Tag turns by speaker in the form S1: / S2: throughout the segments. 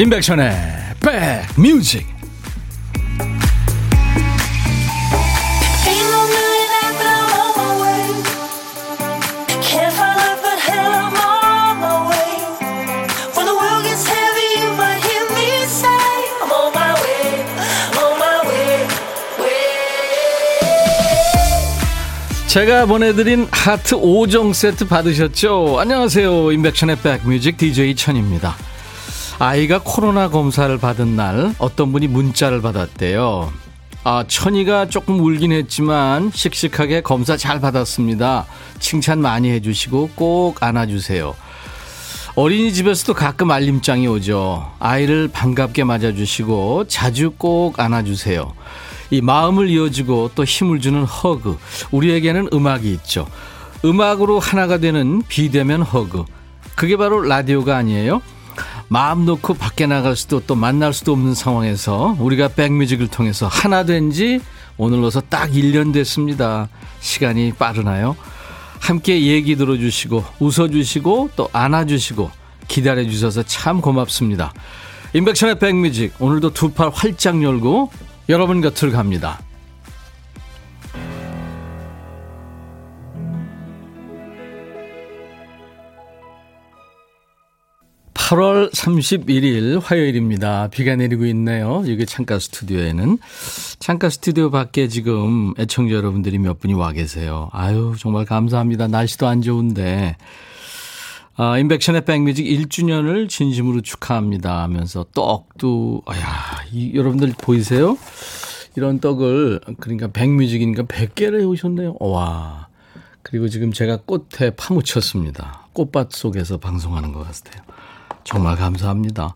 S1: 임백천의 백뮤직 제가 보내드린 하트 5종 세트 받으셨죠? 안녕하세요. 임백천의 백뮤직 DJ 천입니다. 아이가 코로나 검사를 받은 날 어떤 분이 문자를 받았대요. 아, 천이가 조금 울긴 했지만 씩씩하게 검사 잘 받았습니다. 칭찬 많이 해주시고 꼭 안아주세요. 어린이집에서도 가끔 알림장이 오죠. 아이를 반갑게 맞아주시고 자주 꼭 안아주세요. 이 마음을 이어주고 또 힘을 주는 허그. 우리에게는 음악이 있죠. 음악으로 하나가 되는 비대면 허그. 그게 바로 라디오가 아니에요? 마음 놓고 밖에 나갈 수도 또 만날 수도 없는 상황에서 우리가 백뮤직을 통해서 하나 된 지 오늘로서 딱 1년 됐습니다. 시간이 빠르나요? 함께 얘기 들어주시고 웃어주시고 또 안아주시고 기다려주셔서 참 고맙습니다. 인백션의 백뮤직 오늘도 두 팔 활짝 열고 여러분 곁을 갑니다. 8월 31일 화요일입니다. 비가 내리고 있네요. 여기 창가 스튜디오에는. 창가 스튜디오 밖에 지금 애청자 여러분들이 몇 분이 와 계세요. 아유, 정말 감사합니다. 날씨도 안 좋은데. 아, 인백션의 백뮤직 1주년을 진심으로 축하합니다 하면서 떡도, 아야, 이, 여러분들 보이세요? 이런 떡을, 그러니까 백뮤직이니까 100개를 해오셨네요. 와. 그리고 지금 제가 꽃에 파묻혔습니다. 꽃밭 속에서 방송하는 것 같아요. 정말 감사합니다.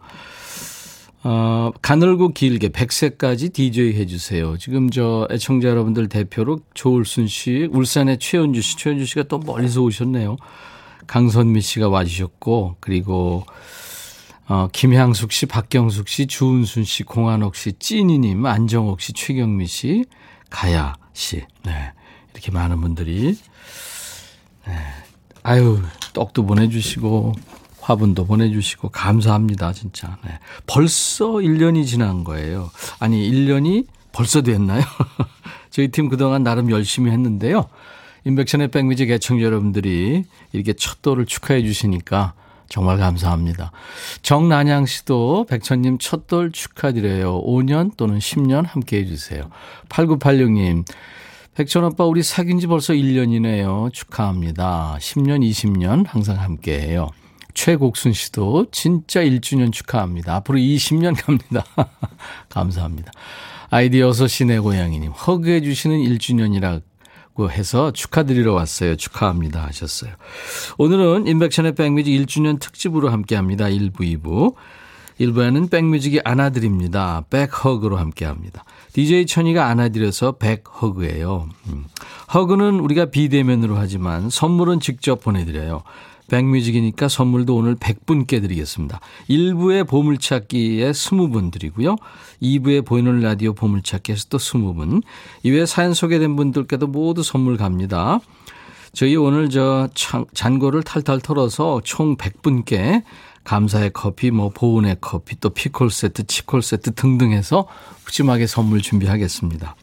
S1: 어, 가늘고 길게 100세까지 DJ 해주세요. 지금 저 애청자 여러분들 대표로 조울순 씨, 울산의 최현주 씨, 최현주 씨가 또 멀리서 오셨네요. 강선미 씨가 와주셨고, 그리고 어, 김향숙 씨, 박경숙 씨, 주은순 씨, 공한옥 씨, 찐이님, 안정옥 씨, 최경미 씨, 가야 씨. 네. 이렇게 많은 분들이. 네. 아유, 떡도 보내주시고, 화분도 보내주시고, 감사합니다, 진짜. 네. 벌써 1년이 지난 거예요. 아니, 1년이 벌써 됐나요? 저희 팀 그동안 나름 열심히 했는데요. 인백션의 백뮤직 애청자 여러분들이 이렇게 첫 돌을 축하해 주시니까 정말 감사합니다. 정난양 씨도 백천님 첫 돌 축하드려요. 5년 또는 10년 함께 해주세요. 8986님, 백천 오빠 우리 사귄 지 벌써 1년이네요. 축하합니다. 10년, 20년 항상 함께 해요. 최곡순 씨도 진짜 1주년 축하합니다. 앞으로 20년 갑니다. 감사합니다. 아이디 6시 내 고양이님, 허그해 주시는 1주년이라 해서 축하드리러 왔어요. 축하합니다 하셨어요. 오늘은 인백션의 백뮤직 1주년 특집으로 함께 합니다. 1부, 2부. 1부에는 백뮤직이 안아드립니다. 백허그로 함께합니다. DJ 천이가 안아드려서 백허그예요. 음. 허그는 우리가 비대면으로 하지만 선물은 직접 보내드려요. 백뮤직이니까 선물도 오늘 100분께 드리겠습니다. 1부의 보물찾기에 20분 드리고요. 2부의 보이는 라디오 보물찾기에서 또 20분. 이외에 사연 소개된 분들께도 모두 선물 갑니다. 저희 오늘 저 잔고를 탈탈 털어서 총 100분께 감사의 커피, 뭐 보은의 커피, 또 피콜 세트, 치콜 세트 등등 해서 푸짐하게 선물 준비하겠습니다.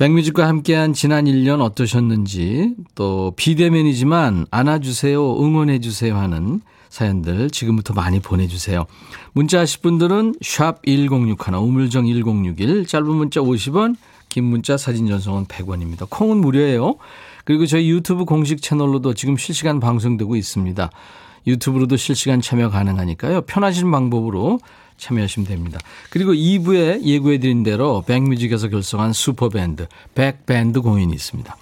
S1: 백뮤직과 함께한 지난 1년 어떠셨는지 또 비대면이지만 안아주세요, 응원해주세요 하는 사연들 지금부터 많이 보내주세요. 문자 하실 분들은 샵 1061, 우물정 1061, 짧은 문자 50원, 긴 문자 사진 전송은 100원입니다. 콩은 무료예요. 그리고 저희 유튜브 공식 채널로도 지금 실시간 방송되고 있습니다. 유튜브로도 실시간 참여 가능하니까요. 편하신 방법으로 참여하시면 됩니다. 그리고 2부에 예고해드린 대로 백뮤직에서 결성한 슈퍼밴드, 백밴드 공연이 있습니다.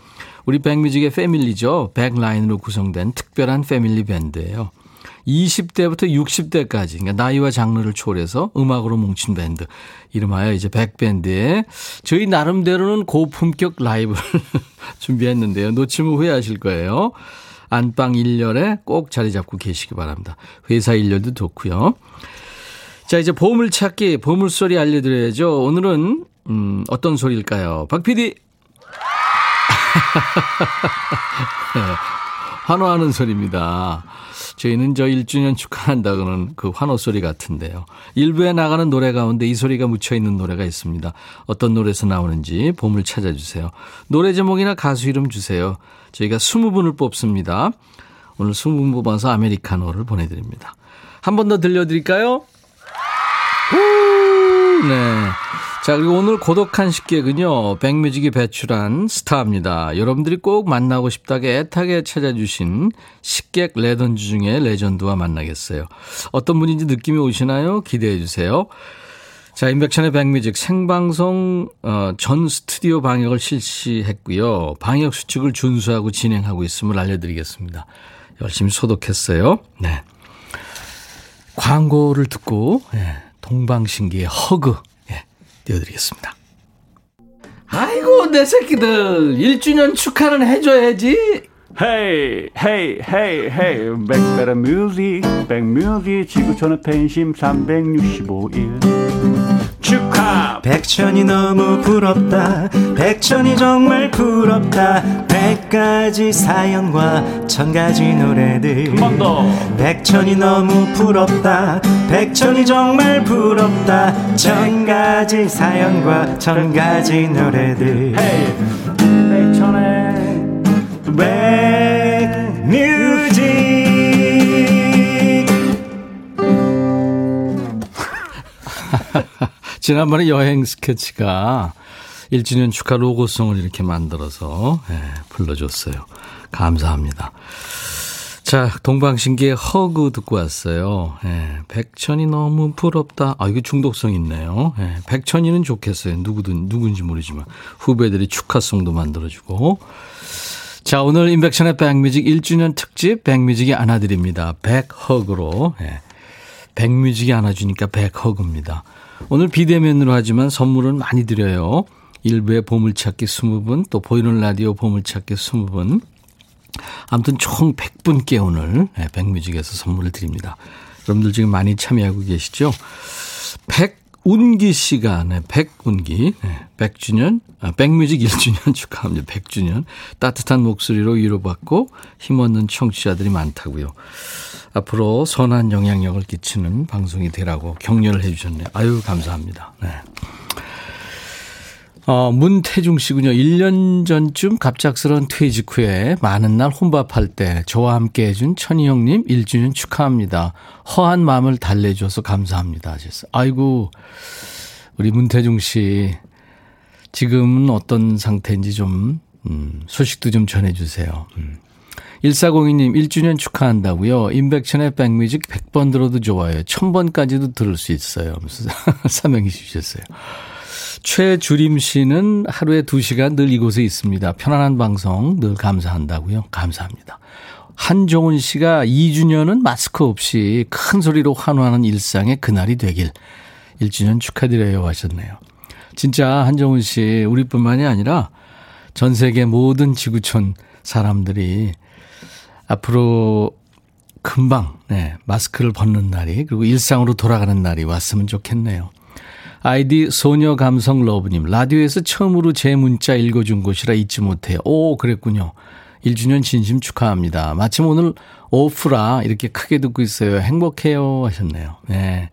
S1: 우리 백뮤직의 패밀리죠. 백라인으로 구성된 특별한 패밀리 밴드예요. 20대부터 60대까지 그러니까 나이와 장르를 초월해서 음악으로 뭉친 밴드 이름하여 이제 백밴드에 저희 나름대로는 고품격 라이브를 준비했는데요. 놓치면 후회하실 거예요. 안방 1열에 꼭 자리 잡고 계시기 바랍니다. 회사 1열도 좋고요. 자, 이제 보물찾기, 보물소리 알려드려야죠. 오늘은, 음, 어떤 소리일까요? 박 PD! 네. 환호하는 소리입니다. 저희는 저 1주년 축하한다고는 그 환호 소리 같은데요. 일부에 나가는 노래 가운데 이 소리가 묻혀 있는 노래가 있습니다. 어떤 노래에서 나오는지 봄을 찾아주세요. 노래 제목이나 가수 이름 주세요. 저희가 20분을 뽑습니다. 오늘 20분 뽑아서 아메리카노를 보내드립니다. 한 번 더 들려드릴까요? 네. 자, 그리고 오늘 고독한 식객은요, 백뮤직이 배출한 스타입니다. 여러분들이 꼭 만나고 싶다게 애타게 찾아주신 식객 레전드 중에 레전드와 만나겠어요. 어떤 분인지 느낌이 오시나요? 기대해 주세요. 자, 임백천의 백뮤직 생방송 어, 전 스튜디오 방역을 실시했고요. 방역 수칙을 준수하고 진행하고 있음을 알려드리겠습니다. 열심히 소독했어요. 네. 광고를 듣고 예, 동방신기의 허그. 예, 띄워드리겠습니다. 아이고 내 새끼들. 1주년 축하는 해줘야지.
S2: 헤이 헤이 헤이 헤이. 백베라 뮤직 백뮤직. 지구촌의 팬심 365일 축하.
S3: 백천이 너무 부럽다. 백천이 정말 부럽다. 백가지 사연과 천가지 노래들. 백천이 너무 부럽다. 백천이 정말 부럽다. 천가지 사연과 천가지 노래들.
S2: 헤이 백천의
S3: 백뮤직
S1: 지난번에 여행 스케치가 1주년 축하 로고송을 이렇게 만들어서 예, 불러줬어요. 감사합니다. 자, 동방신기의 허그 듣고 왔어요. 예, 백천이 너무 부럽다. 아, 이거 중독성 있네요. 예, 백천이는 좋겠어요. 누구든, 누군지 모르지만. 후배들이 축하송도 만들어주고. 자, 오늘 임백천의 백뮤직 1주년 특집 백뮤직이 안아드립니다. 백허그로. 예, 백뮤직이 안아주니까 백허그입니다. 오늘 비대면으로 하지만 선물은 많이 드려요. 일부의 보물찾기 20분, 또 보이는 라디오 보물찾기 20분. 아무튼 총 100분께 오늘 예, 백뮤직에서 선물을 드립니다. 여러분들 지금 많이 참여하고 계시죠? 백운기 씨가, 네, 백운기, 네, 100주년, 아, 백뮤직 1주년 축하합니다. 100주년. 따뜻한 목소리로 위로받고 힘없는 청취자들이 많다고요. 앞으로 선한 영향력을 끼치는 방송이 되라고 격려를 해 주셨네요. 아유, 감사합니다. 네. 어, 문태중 씨군요. 1년 전쯤 갑작스러운 퇴직 후에 많은 날 혼밥할 때 저와 함께 해준 천희 형님 1주년 축하합니다. 허한 마음을 달래줘서 감사합니다. 하셨어요. 아이고, 우리 문태중 씨. 지금은 어떤 상태인지 좀, 음, 소식도 좀 전해주세요. 음. 1402님 1주년 축하한다고요. 임백천의 백뮤직 100번 들어도 좋아요. 1000번까지도 들을 수 있어요. 무슨 사명이 주셨어요. 최주림 씨는 하루에 2시간 늘 이곳에 있습니다. 편안한 방송 늘 감사한다고요. 감사합니다. 한종훈 씨가 2주년은 마스크 없이 큰 소리로 환호하는 일상의 그날이 되길 1주년 축하드려요 하셨네요. 진짜 한종훈 씨 우리뿐만이 아니라 전 세계 모든 지구촌 사람들이 앞으로 금방 네, 마스크를 벗는 날이 그리고 일상으로 돌아가는 날이 왔으면 좋겠네요. 아이디 소녀 감성 러브님 라디오에서 처음으로 제 문자 읽어준 곳이라 잊지 못해요. 오 그랬군요. 1주년 진심 축하합니다. 마침 오늘 오프라 이렇게 크게 듣고 있어요. 행복해요 하셨네요. 네.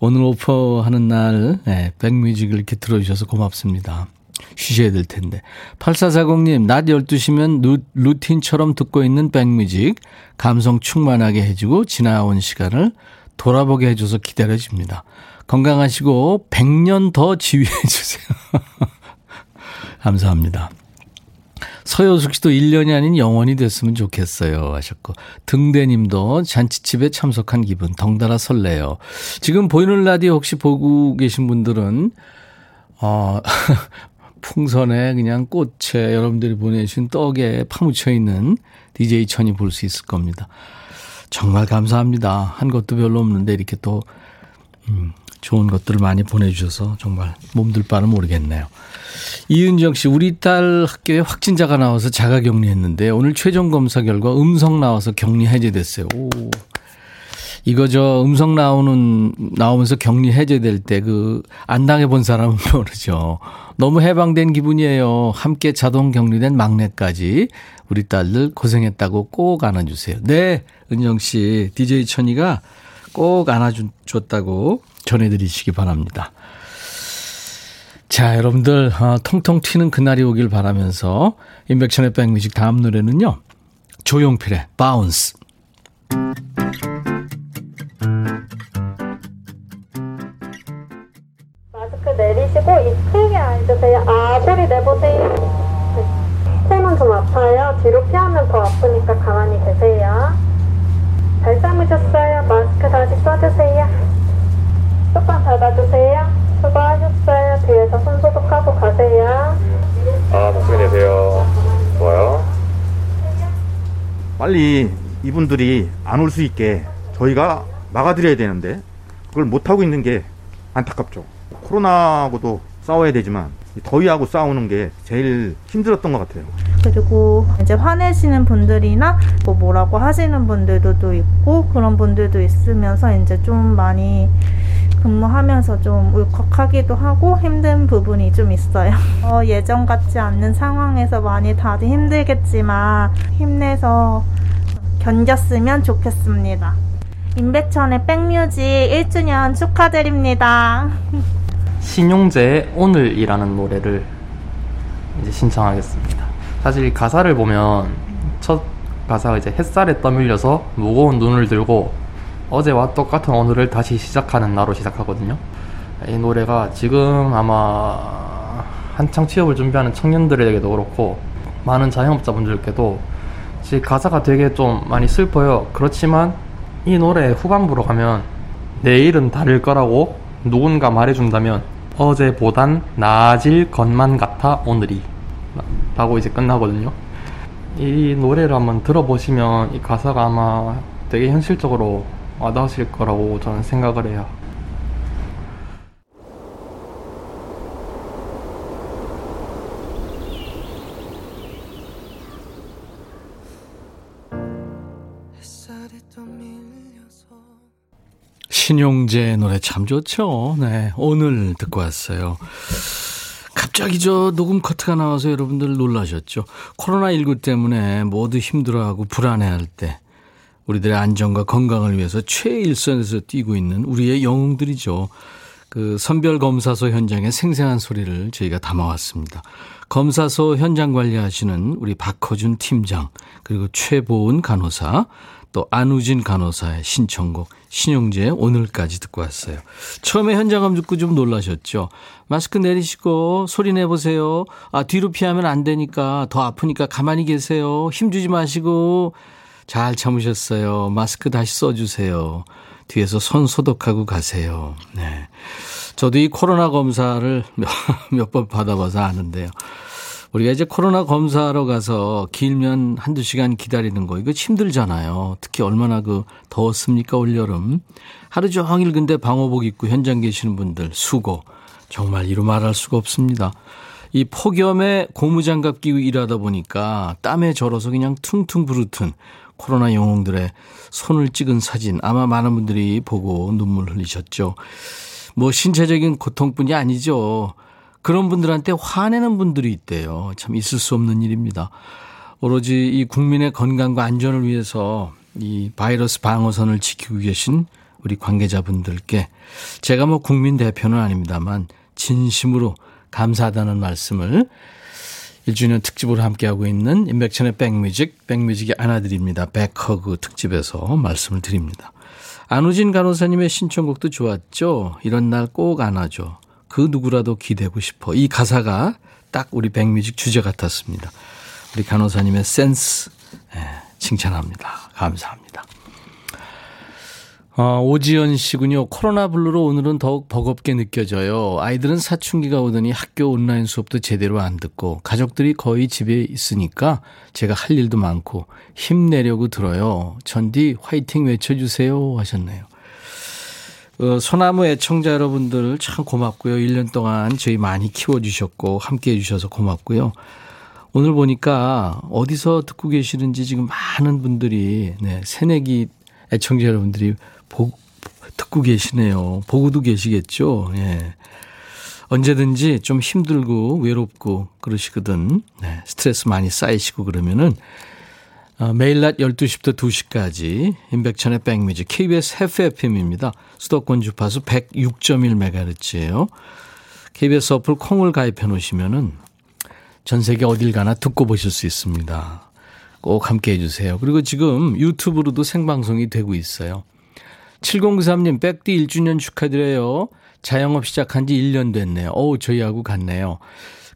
S1: 오늘 오프 하는 날 네, 백뮤직을 이렇게 들어주셔서 고맙습니다. 쉬셔야 될 텐데. 8440님, 낮 12시면 루, 루틴처럼 듣고 있는 백뮤직, 감성 충만하게 해주고 지나온 시간을 돌아보게 해줘서 기다려집니다. 건강하시고 100년 더 지휘해주세요. 감사합니다. 서효숙 씨도 1년이 아닌 영원이 됐으면 좋겠어요. 하셨고. 등대님도 잔치집에 참석한 기분 덩달아 설레요. 지금 보이는 라디오 혹시 보고 계신 분들은, 어, 풍선에 그냥 꽃에 여러분들이 보내주신 떡에 파묻혀 있는 DJ 천이 볼 수 있을 겁니다. 정말 감사합니다. 한 것도 별로 없는데 이렇게 또, 음, 좋은 것들을 많이 보내주셔서 정말 몸둘 바는 모르겠네요. 이은정 씨, 우리 딸 학교에 확진자가 나와서 자가 격리했는데 오늘 최종 검사 결과 음성 나와서 격리 해제됐어요. 오. 이거 저 음성 나오는, 나오면서 격리 해제될 때 그 안 당해 본 사람은 모르죠. 너무 해방된 기분이에요. 함께 자동 격리된 막내까지 우리 딸들 고생했다고 꼭 안아주세요. 네, 은영 씨, DJ 천이가 꼭 안아줬다고 전해드리시기 바랍니다. 자, 여러분들, 어, 통통 튀는 그날이 오길 바라면서, 인백천의 백뮤직 다음 노래는요, 조용필의 바운스.
S4: 내리시고 입 크게 앉으세요. 아, 소리 내보세요. 네. 코는 좀 아파요. 뒤로 피하면 더 아프니까 가만히 계세요. 잘 참으셨어요. 마스크 다시 써주세요. 뚜껑 닫아주세요. 수고하셨어요. 뒤에서 손 소독하고 가세요.
S5: 아, 목소리 내세요. 좋아요.
S6: 빨리 이분들이 안 올 수 있게 저희가 막아드려야 되는데 그걸 못하고 있는 게 안타깝죠. 코로나하고도 싸워야 되지만 더위하고 싸우는 게 제일 힘들었던 것 같아요.
S7: 그리고 이제 화내시는 분들이나 뭐 뭐라고 하시는 분들도 있고 그런 분들도 있으면서 이제 좀 많이 근무하면서 좀 울컥하기도 하고 힘든 부분이 좀 있어요. 어, 예전 같지 않는 상황에서 많이 다들 힘들겠지만 힘내서 견뎠으면 좋겠습니다. 임백천의 백뮤직 1주년 축하드립니다.
S8: 신용재의 오늘이라는 노래를 이제 신청하겠습니다. 사실 가사를 보면 첫 가사가 이제 햇살에 떠밀려서 무거운 눈을 들고 어제와 똑같은 오늘을 다시 시작하는 나로 시작하거든요. 이 노래가 지금 아마 한창 취업을 준비하는 청년들에게도 그렇고 많은 자영업자분들께도 지금 가사가 되게 좀 많이 슬퍼요. 그렇지만 이 노래 후반부로 가면 내일은 다를 거라고 누군가 말해준다면 어제보단 나아질 것만 같아 오늘이 라고 이제 끝나거든요. 이 노래를 한번 들어보시면 이 가사가 아마 되게 현실적으로 와닿으실 거라고 저는 생각을 해요.
S1: 신용재 노래 참 좋죠. 네. 오늘 듣고 왔어요. 갑자기 저 녹음 커트가 나와서 여러분들 놀라셨죠. 코로나19 때문에 모두 힘들어하고 불안해할 때 우리들의 안전과 건강을 위해서 최일선에서 뛰고 있는 우리의 영웅들이죠. 그 선별검사소 현장의 생생한 소리를 저희가 담아왔습니다. 검사소 현장 관리하시는 우리 박허준 팀장, 그리고 최보은 간호사, 또 안우진 간호사의 신청곡 신용재 오늘까지 듣고 왔어요. 처음에 현장감 듣고 좀 놀라셨죠? 마스크 내리시고 소리 내보세요. 아, 뒤로 피하면 안 되니까 더 아프니까 가만히 계세요. 힘주지 마시고 잘 참으셨어요. 마스크 다시 써주세요. 뒤에서 손 소독하고 가세요. 네. 저도 이 코로나 검사를 몇 번 받아봐서 아는데요. 우리가 이제 코로나 검사하러 가서 길면 한두 시간 기다리는 거, 이거 힘들잖아요. 특히 얼마나 그 더웠습니까, 올여름. 하루 종일 근데 방호복 입고 현장 계시는 분들, 수고. 정말 이루 말할 수가 없습니다. 이 폭염에 고무장갑 끼고 일하다 보니까 땀에 절어서 그냥 퉁퉁 부르튼 코로나 영웅들의 손을 찍은 사진 아마 많은 분들이 보고 눈물 흘리셨죠. 뭐 신체적인 고통뿐이 아니죠. 그런 분들한테 화내는 분들이 있대요. 참 있을 수 없는 일입니다. 오로지 이 국민의 건강과 안전을 위해서 이 바이러스 방어선을 지키고 계신 우리 관계자분들께 제가 뭐 국민 대표는 아닙니다만 진심으로 감사하다는 말씀을 1주년 특집으로 함께하고 있는 임백천의 백뮤직, 백뮤직이 안아드립니다. 백허그 특집에서 말씀을 드립니다. 안우진 간호사님의 신청곡도 좋았죠? 이런 날 꼭 안아줘. 그 누구라도 기대고 싶어. 이 가사가 딱 우리 백뮤직 주제 같았습니다. 우리 간호사님의 센스, 예, 칭찬합니다. 감사합니다. 어, 오지연 씨군요. 코로나 블루로 오늘은 더욱 버겁게 느껴져요. 아이들은 사춘기가 오더니 학교 온라인 수업도 제대로 안 듣고 가족들이 거의 집에 있으니까 제가 할 일도 많고 힘내려고 들어요. 전디 화이팅 외쳐주세요 하셨네요. 어, 소나무 애청자 여러분들 참 고맙고요. 1년 동안 저희 많이 키워주셨고 함께 해주셔서 고맙고요. 오늘 보니까 어디서 듣고 계시는지 지금 많은 분들이 네, 새내기 애청자 여러분들이 보, 듣고 계시네요. 보고도 계시겠죠. 예. 언제든지 좀 힘들고 외롭고 그러시거든. 네, 스트레스 많이 쌓이시고 그러면은 어, 매일 낮 12시부터 2시까지 임백천의 백뮤직 KBS FFM입니다. 수도권 주파수 106.1MHz예요. KBS 어플 콩을 가입해 놓으시면 은 전 세계 어딜 가나 듣고 보실 수 있습니다. 꼭 함께 해 주세요. 그리고 지금 유튜브로도 생방송이 되고 있어요. 7093님, 백디 1주년 축하드려요. 자영업 시작한 지 1년 됐네요. 어우, 저희하고 같네요.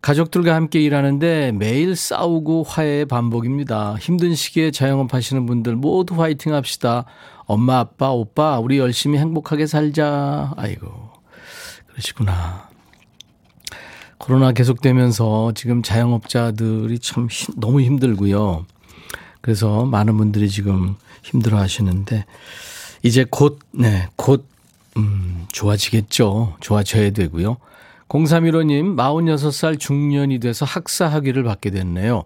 S1: 가족들과 함께 일하는데 매일 싸우고 화해의 반복입니다. 힘든 시기에 자영업 하시는 분들 모두 화이팅 합시다. 엄마, 아빠, 오빠, 우리 열심히 행복하게 살자. 아이고, 그러시구나. 코로나 계속되면서 지금 자영업자들이 참 힘, 너무 힘들고요. 그래서 많은 분들이 지금 힘들어 하시는데, 이제 곧, 네, 곧, 음, 좋아지겠죠. 좋아져야 되고요. 0315님, 46살 중년이 돼서 학사 학위를 받게 됐네요.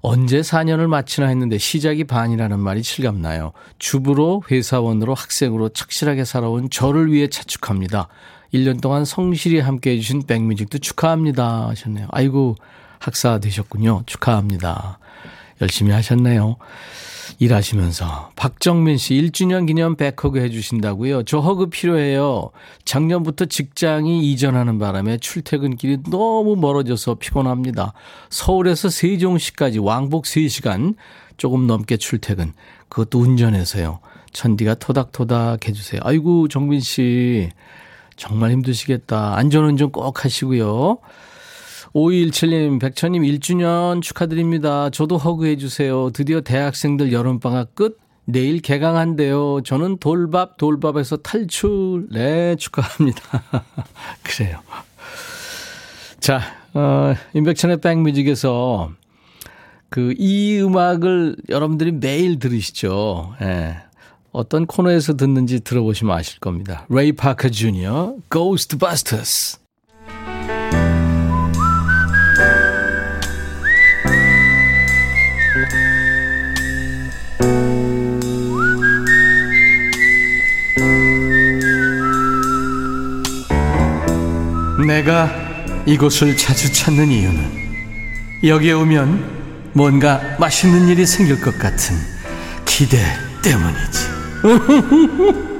S1: 언제 4년을 마치나 했는데 시작이 반이라는 말이 실감나요. 주부로 회사원으로 학생으로 착실하게 살아온 저를 위해 차축합니다. 1년 동안 성실히 함께 해주신 백뮤직도 축하합니다 하셨네요. 아이고 학사 되셨군요. 축하합니다. 열심히 하셨네요. 일하시면서 박정민 씨 1주년 기념 백허그 해주신다고요. 저 hug 필요해요. 작년부터 직장이 이전하는 바람에 출퇴근길이 너무 멀어져서 피곤합니다. 서울에서 세종시까지 왕복 3시간 조금 넘게 출퇴근. 그것도 운전해서요. 천디가 토닥토닥 해주세요. 아이고 정민 씨 정말 힘드시겠다. 안전운전 꼭 하시고요. 5217님, 백천님 1주년 축하드립니다. 저도 허그해 주세요. 드디어 대학생들 여름방학 끝. 내일 개강한대요. 저는 돌밥, 돌밥에서 탈출. 네, 축하합니다. 그래요. 자, 어, 임백천의 백뮤직에서 그 이 음악을 여러분들이 매일 들으시죠. 예. 어떤 코너에서 듣는지 들어보시면 아실 겁니다. 레이 파커 주니어, Ghostbusters. 내가 이곳을 자주 찾는 이유는 여기에 오면 뭔가 맛있는 일이 생길 것 같은 기대 때문이지.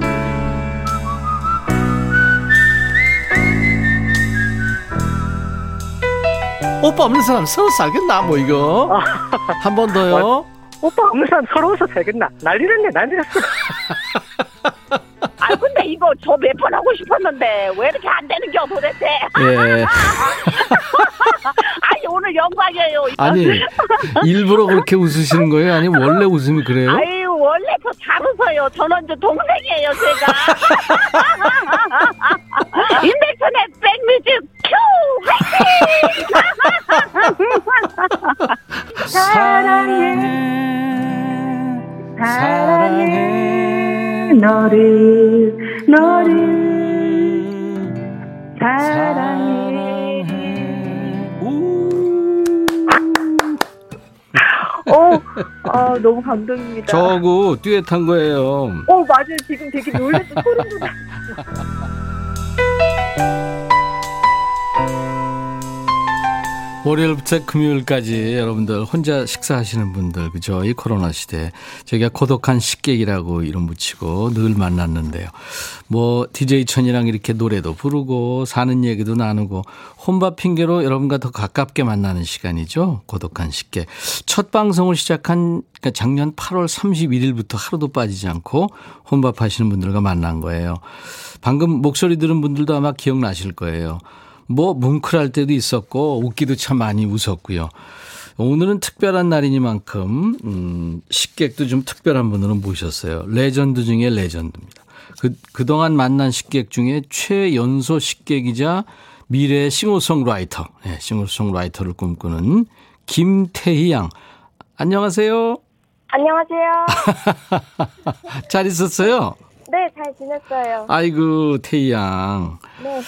S1: 오빠 없는 사람 서로 살겠나 뭐 이거 한 번 더요.
S9: 오빠 없는 사람 서러워서 살겠나? 난리 났네, 난리 났어. 아, 근데 이거 저 몇 번 하고 싶었는데, 왜 이렇게 안 되는 겨, 도대체?
S1: 예.
S9: 아니, 오늘 영광이에요.
S1: 아니 일부러 그렇게 웃으시는 거예요? 아니면 원래 웃음이 그래요?
S9: 아유, 원래 저잘 웃어요. 저는 저 동생이에요, 제가. 인백천의 백뮤직 큐! 화이팅!
S1: 사랑해 사랑해
S9: 너를, 너를
S1: 사랑해
S9: 오, 아, 너무 감동입니다.
S1: 저하고 듀엣한 거예요.
S9: 어, 맞아요. 지금 되게 놀래서 소름 돋아.
S1: 월요일부터 금요일까지 여러분들 혼자 식사하시는 분들 그죠? 이 코로나 시대 저희가 고독한 식객이라고 이름 붙이고 늘 만났는데요. 뭐 DJ 천이랑 이렇게 노래도 부르고 사는 얘기도 나누고 혼밥 핑계로 여러분과 더 가깝게 만나는 시간이죠. 고독한 식객. 첫 방송을 시작한 그러니까 작년 8월 31일부터 하루도 빠지지 않고 혼밥 하시는 분들과 만난 거예요. 방금 목소리 들은 분들도 아마 기억나실 거예요 뭐 뭉클할 때도 있었고 웃기도 참 많이 웃었고요. 오늘은 특별한 날이니만큼 음, 식객도 좀 특별한 분으로 모셨어요. 레전드 중에 레전드입니다. 그 그동안 만난 식객 중에 최연소 식객이자 미래의 싱어송라이터, 네, 싱어송라이터를 꿈꾸는 김태희 양. 안녕하세요.
S10: 안녕하세요.
S1: 잘 있었어요?
S10: 네, 잘 지냈어요.
S1: 아이고 태희 양.
S10: 네.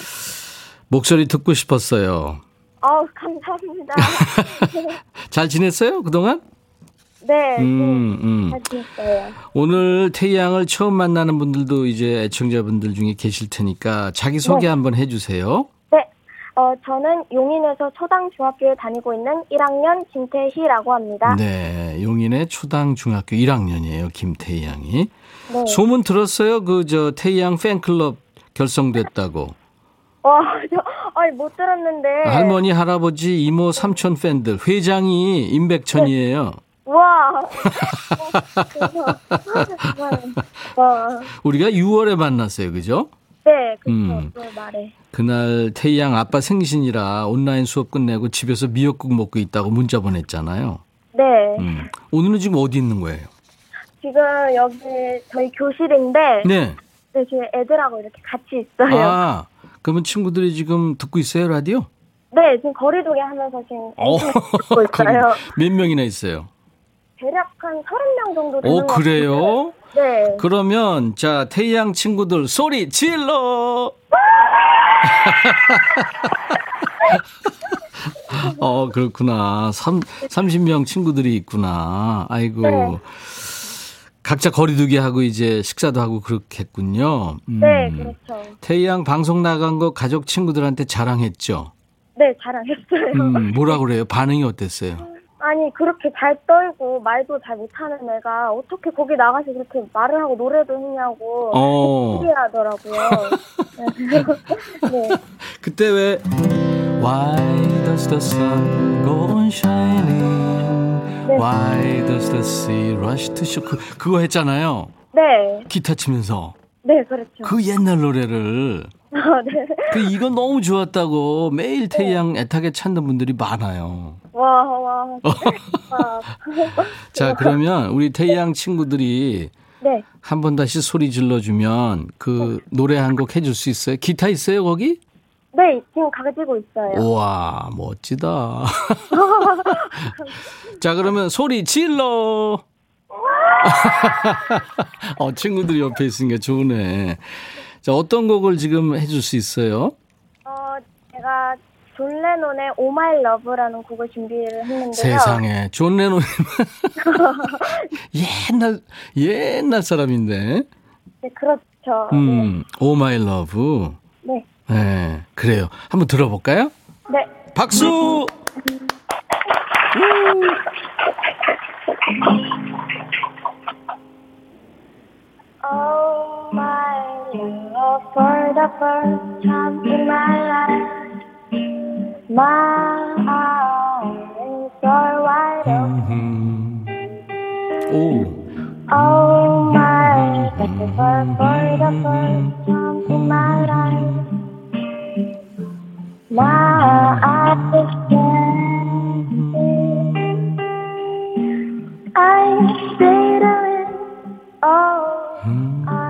S1: 목소리 듣고 싶었어요.
S10: 아우, 감사합니다.
S1: 잘 지냈어요 그동안?
S10: 네,
S1: 음, 음.
S10: 잘 지냈어요.
S1: 오늘 태양을 처음 만나는 분들도 이제 애청자분들 중에 계실 테니까 자기소개
S10: 네.
S1: 한번 해주세요.
S10: 네, 어, 저는 용인에서 초당 중학교에 다니고 있는 1학년 김태희라고 합니다.
S1: 네, 용인의 초당 중학교 1학년이에요, 김태희 양이.
S10: 네.
S1: 소문 들었어요? 그, 저, 태희 양 팬클럽 결성됐다고.
S10: 와, 저, 아니, 못 들었는데.
S1: 할머니, 할아버지, 이모, 삼촌 팬들. 회장이 임백천이에요.
S10: 와. 어.
S1: 우리가 6월에 만났어요, 그죠?
S10: 네, 그쵸.
S1: 음.
S10: 그 말에.
S1: 그날 태희 양 아빠 생신이라 온라인 수업 끝내고 집에서 미역국 먹고 있다고 문자 보냈잖아요.
S10: 네.
S1: 음. 오늘은 지금 어디 있는 거예요?
S10: 지금 여기 저희 교실인데.
S1: 네.
S10: 네, 지금 애들하고 이렇게 같이 있어요.
S1: 아, 그러면 친구들이 지금 듣고 있어요, 라디오?
S10: 네, 지금 거리두기 하면서 지금
S1: 어,
S10: 듣고 있어요.
S1: 몇 명이나 있어요?
S10: 대략 한 30명 정도 되는
S1: 오. 그래요?
S10: 네.
S1: 그러면, 자, 태양 친구들 소리 질러! 어, 그렇구나. 삼, 30명 친구들이 있구나. 아이고.
S10: 네.
S1: 각자 거리두기 하고 이제 식사도 하고 그렇겠군요. 음.
S10: 네, 그렇죠.
S1: 태양 방송 나간 거 가족 친구들한테 자랑했죠?
S10: 네, 자랑했어요.
S1: 음, 뭐라 그래요? 반응이 어땠어요?
S10: 아니, 그렇게 잘 떨고 말도 잘 못하는 애가 어떻게 거기 나가서 그렇게 말을 하고 노래도 했냐고
S1: 어.
S10: 신기하더라고요. 네.
S1: 그때 왜 Why does the sun go on shining?
S10: 네.
S1: Why does the sea rush to shore? 그, 그거 했잖아요.
S10: 네.
S1: 기타 치면서
S10: 네, 그렇죠.
S1: 그 옛날 노래를
S10: 네.
S1: 그 이거 너무 좋았다고 매일 태양 애타게 찾는 분들이 많아요.
S10: 와, 와. 와.
S1: 자 그러면 우리 태양 친구들이
S10: 네.
S1: 한 번 다시 소리 질러주면 그 노래 한 곡 해줄 수 있어요? 기타 있어요 거기?
S10: 네, 지금 가지고 있어요.
S1: 우와 멋지다. 자 그러면 소리 질러. 어 친구들이 옆에 있으니까 좋네. 자 어떤 곡을 지금 해줄 수 있어요?
S10: 어, 제가 존 레논의 Oh My Love라는 곡을 준비를 했는데요.
S1: 세상에 존 레논 옛날 옛날 사람인데.
S10: 네, 그렇죠.
S1: 음, 오 마이 러브.
S10: 네.
S1: 네, 그래요. 한번 들어볼까요?
S10: 네.
S1: 박수!
S10: Oh my love, for the first time in my life, my eyes are wide open.
S1: 오,
S10: Oh my for the first time in my life, my eyes can I see the wind, oh, I.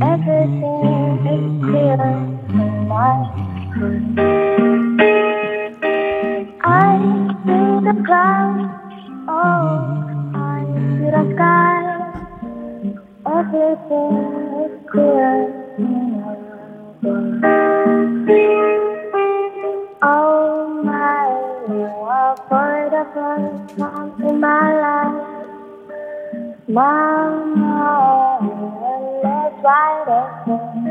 S10: Everything is clear in my. I see the clouds, oh, I see the sky. Everything is clear. Oh my my life, mind is wide open.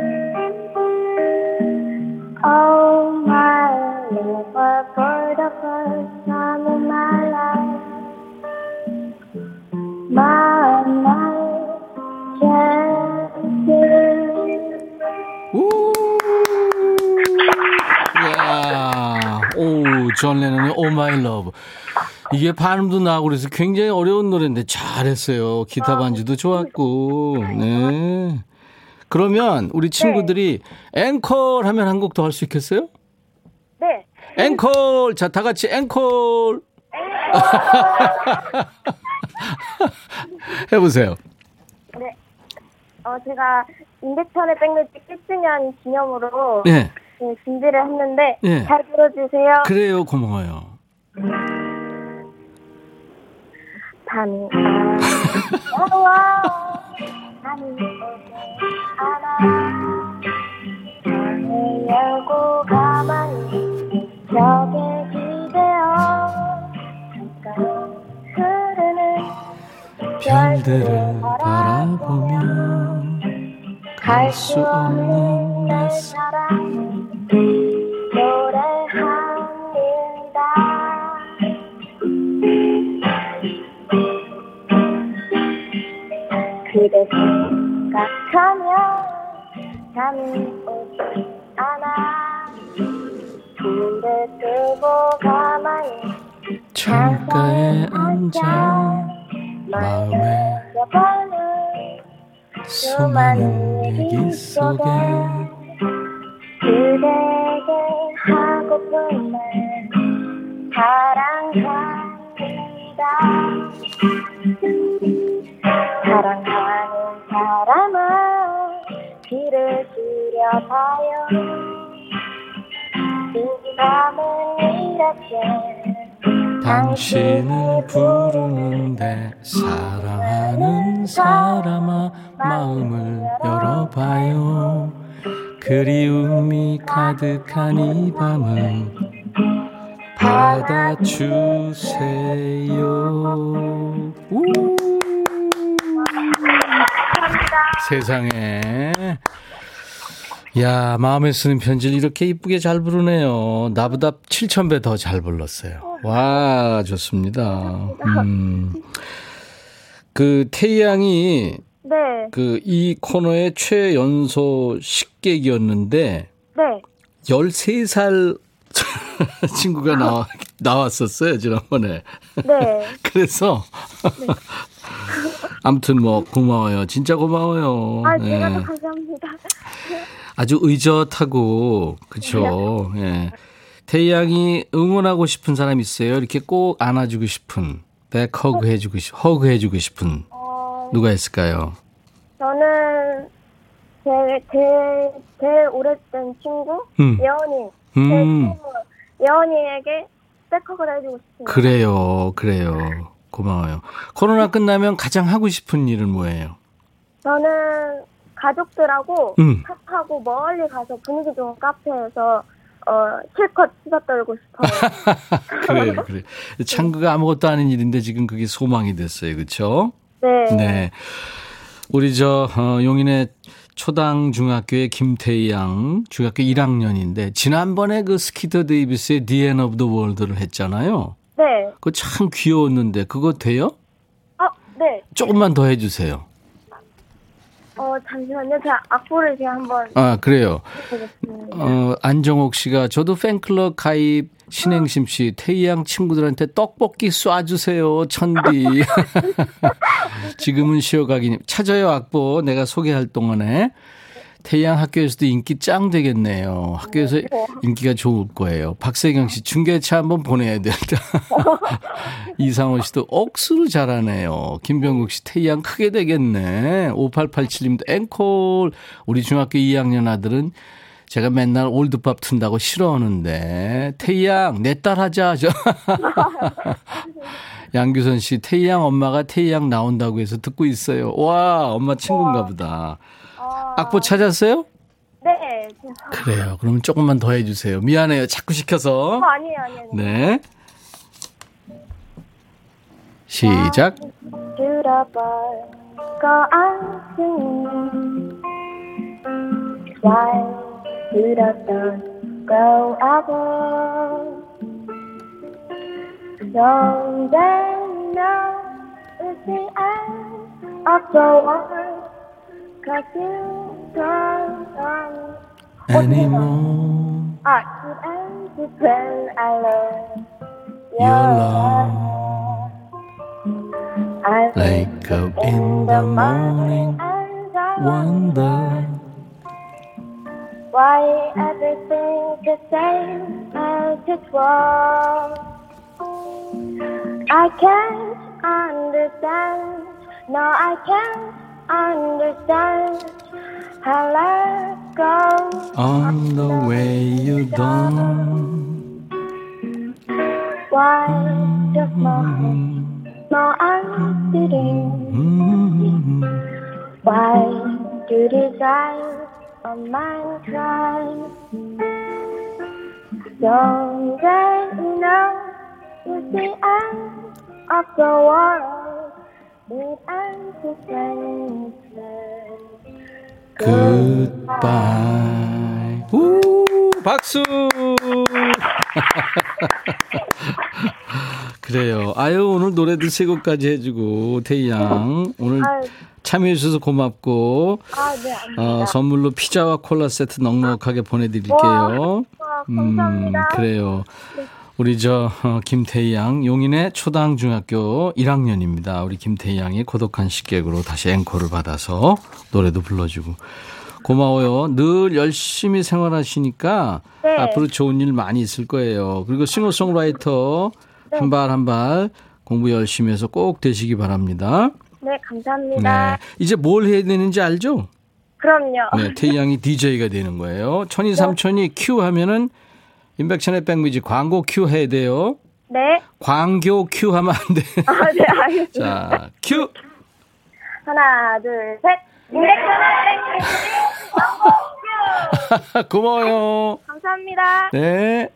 S1: 존 레논의 Oh My Love. 이게 발음도 나고 그래서 굉장히 어려운 노래인데 잘했어요. 기타 반주도 좋았고. 네. 그러면 우리 친구들이 앵콜 하면 한 곡 더 할 수 있겠어요?
S10: 네.
S1: 앵콜! 자, 다 같이 앵콜! 해보세요.
S10: 네. 어, 제가 임백천의 백뮤직 1주년 기념으로
S1: 네.
S10: 네, 준비를 했는데
S1: 네.
S10: 잘 들어주세요.
S1: 그래요, 고마워요.
S10: 밤이 와 밤이 오네 알아 열고 가만히 벽에 기대어 잠깐 흐르는
S1: 별들을 바라보며 갈 수 없는 내
S10: 사랑 그대 생각하면 잠이 오지 않아. 불을 끄고 가만히
S1: 창가에 앉아 마음에 수많은 얘기 속에
S10: 그대에게 하고픈 말 사랑합니다. 사랑하는 사람아 귀를 기울여봐요. 이 밤은 이렇게
S1: 당신을 부르는데 사랑하는 사람아 마음을 열어봐요 그리움이 가득한 이 밤은 받아주세요. 우! 세상에. 야 마음에 쓰는 편지를 이렇게 이쁘게 잘 부르네요. 나보다 7천 배더 잘 불렀어요. 와 좋습니다. 음. 그 태희 양이
S10: 네,
S1: 그 이 코너의 최연소 식객이었는데
S10: 네.
S1: 13살 친구가 나와, 나왔었어요, 지난번에.
S10: 네.
S1: 그래서 아무튼 뭐 고마워요. 진짜 고마워요.
S10: 아, 제가
S1: 예.
S10: 더 감사합니다.
S1: 아주 의젓하고 그렇죠. 예. 태희 양이 응원하고 싶은 사람 있어요? 이렇게 꼭 안아주고 싶은, 백 허그 해주고 싶, 허그 해주고 싶은
S10: 어,
S1: 누가 있을까요?
S10: 저는 제, 제, 제일 오래된 친구,
S1: 음.
S10: 예원이. 제
S1: 음,
S10: 친구, 예원이에게 백허그를 해주고 싶습니다.
S1: 그래요, 그래요. 고마워요. 코로나 끝나면 가장 하고 싶은 일은 뭐예요?
S10: 저는 가족들하고
S1: 음.
S10: 차 타고 멀리 가서 분위기 좋은 카페에서 어, 실컷 수다 떨고 싶어요.
S1: 그래요, 그래요. 창구가 아무것도 아닌 일인데 지금 그게 소망이 됐어요, 그렇죠?
S10: 네.
S1: 네. 우리 저 어, 용인의 초당 중학교의 김태희 양 중학교 1학년인데 지난번에 그 스키터 데이비스의 The End of the World를 했잖아요.
S10: 네.
S1: 그거 참 귀여웠는데 그거 돼요?
S10: 어, 네.
S1: 조금만 더 해주세요.
S10: 어, 잠시만요. 제가 악보를 제가 한번
S1: 아 그래요.
S10: 해보겠습니다.
S1: 어, 안정옥 씨가 저도 팬클럽 가입 신행심 씨 태희 양 친구들한테 떡볶이 쏴주세요 천디. 지금은 쉬어가기 찾아요 악보 내가 소개할 동안에 태희 양 학교에서도 인기 짱 되겠네요. 학교에서 인기가 좋을 거예요. 박세경 씨 중계차 한번 보내야 된다. 이상호 씨도 억수로 잘하네요. 김병국 씨 태희 양 크게 되겠네. 5887님도 앵콜 우리 중학교 2학년 아들은 제가 맨날 올드팝 튼다고 싫어하는데 태희 양내 딸 하자. 저. 양규선 씨 태희 양 엄마가 태희 양 나온다고 해서 듣고 있어요. 와 엄마 친구인가 보다. 악보 찾았어요?
S10: 네.
S1: 그래요. 그러면 조금만 더 해주세요. 미안해요. 자꾸 시켜서.
S10: 어, 아니에요, 아니에요.
S1: 네. 시작.
S10: Cause you turn on
S1: Anymore.
S10: I could answer when I learned
S1: Your love.
S10: I
S1: Wake up in the morning.
S10: and I
S1: Wonder.
S10: Why everything's the same as it was? I can't understand. No, I can't understand. I let go.
S1: On the way you done.
S10: Why does my heart no I'm sitting? Why do desire on my cry? Don't they know you the end of the world?
S1: 굿바이. 우 박수. 그래요. 아유 오늘 노래도 세 곡까지 해주고 태양 오늘 참여해주셔서 고맙고
S10: 아, 네,
S1: 어, 선물로 피자와 콜라 세트 넉넉하게 보내드릴게요.
S10: 와, 와, 감사합니다.
S1: 음, 그래요. 네. 우리 저 어, 김태희 양 용인의 초등중학교 1학년입니다. 우리 김태희 양이 고독한 식객으로 다시 앵콜을 받아서 노래도 불러주고 고마워요. 늘 열심히 생활하시니까
S10: 네.
S1: 앞으로 좋은 일 많이 있을 거예요. 그리고 싱어송라이터 한 발 한 발 공부 열심히 해서 꼭 되시기 바랍니다.
S10: 네, 감사합니다.
S1: 네. 이제 뭘 해야 되는지 알죠?
S10: 그럼요.
S1: 네, 태희 양이 DJ가 되는 거예요. 천이 삼촌이 큐 하면은 임백천의 백뮤직 광고 큐 해야 돼요.
S10: 네.
S1: 광교 큐 하면 안 돼.
S10: 아, 네, 알겠습니다.
S1: 자, 큐.
S10: 하나, 둘, 셋. 임백천의
S1: 고마워요.
S10: 감사합니다.
S1: 네.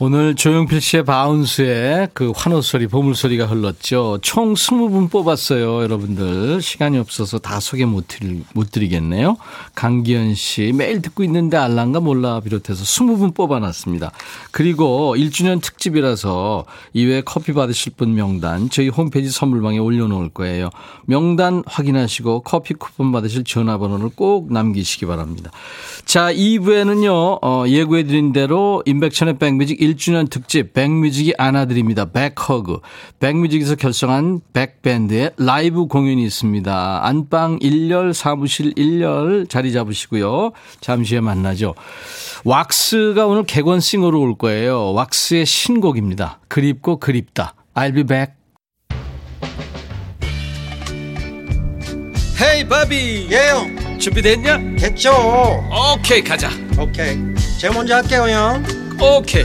S1: 오늘 조용필 씨의 Bounce에 그 환호 소리, 보물 소리가 흘렀죠. 총 20분 뽑았어요, 여러분들. 시간이 없어서 다 소개 못, 드리, 못 드리겠네요. 강기현 씨, 매일 듣고 있는데 알란가 몰라 비롯해서 20분 뽑아놨습니다. 그리고 1주년 특집이라서 이외에 커피 받으실 분 명단 저희 홈페이지 선물방에 올려놓을 거예요. 명단 확인하시고 커피 쿠폰 받으실 전화번호를 꼭 남기시기 바랍니다. 자, 2부에는요, 어, 예고해드린 대로 임백천의 백뮤직 1주년 특집 백뮤직이 안아드립니다. 백허그. 백뮤직에서 결성한 백밴드의 라이브 공연이 있습니다. 안방 1열, 사무실 1열 자리 잡으시고요. 잠시 후에 만나죠. 왁스가 오늘 객원싱어로 올 거예요. 왁스의 신곡입니다. 그립고 그립다. I'll be back. 헤이 바비
S11: 예영
S1: 준비됐냐?
S11: 됐죠
S1: 오케이 가자
S11: 오케이 제가 먼저 할게요 형
S1: 오케이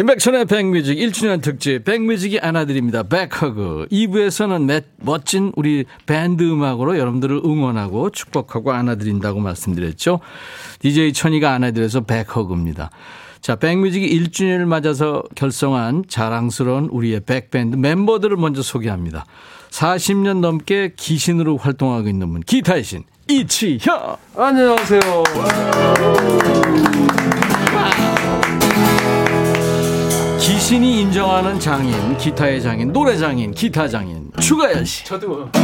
S1: 임백천의 백뮤직 1주년 특집 백뮤직이 안아드립니다. 백허그 2부에서는 맷, 멋진 우리 밴드 음악으로 여러분들을 응원하고 축복하고 안아드린다고 말씀드렸죠. DJ 천이가 안아드려서 백허그입니다. 자, 백뮤직이 1주년을 맞아서 결성한 자랑스러운 우리의 백밴드 멤버들을 먼저 소개합니다. 40년 넘게 기신으로 활동하고 있는 분, 기타의 신, 이치현!
S8: 안녕하세요.
S1: 기 신이 인정하는 장인, 기타의 장인, 노래 장인, 기타 장인, 추가열 씨.
S8: 저도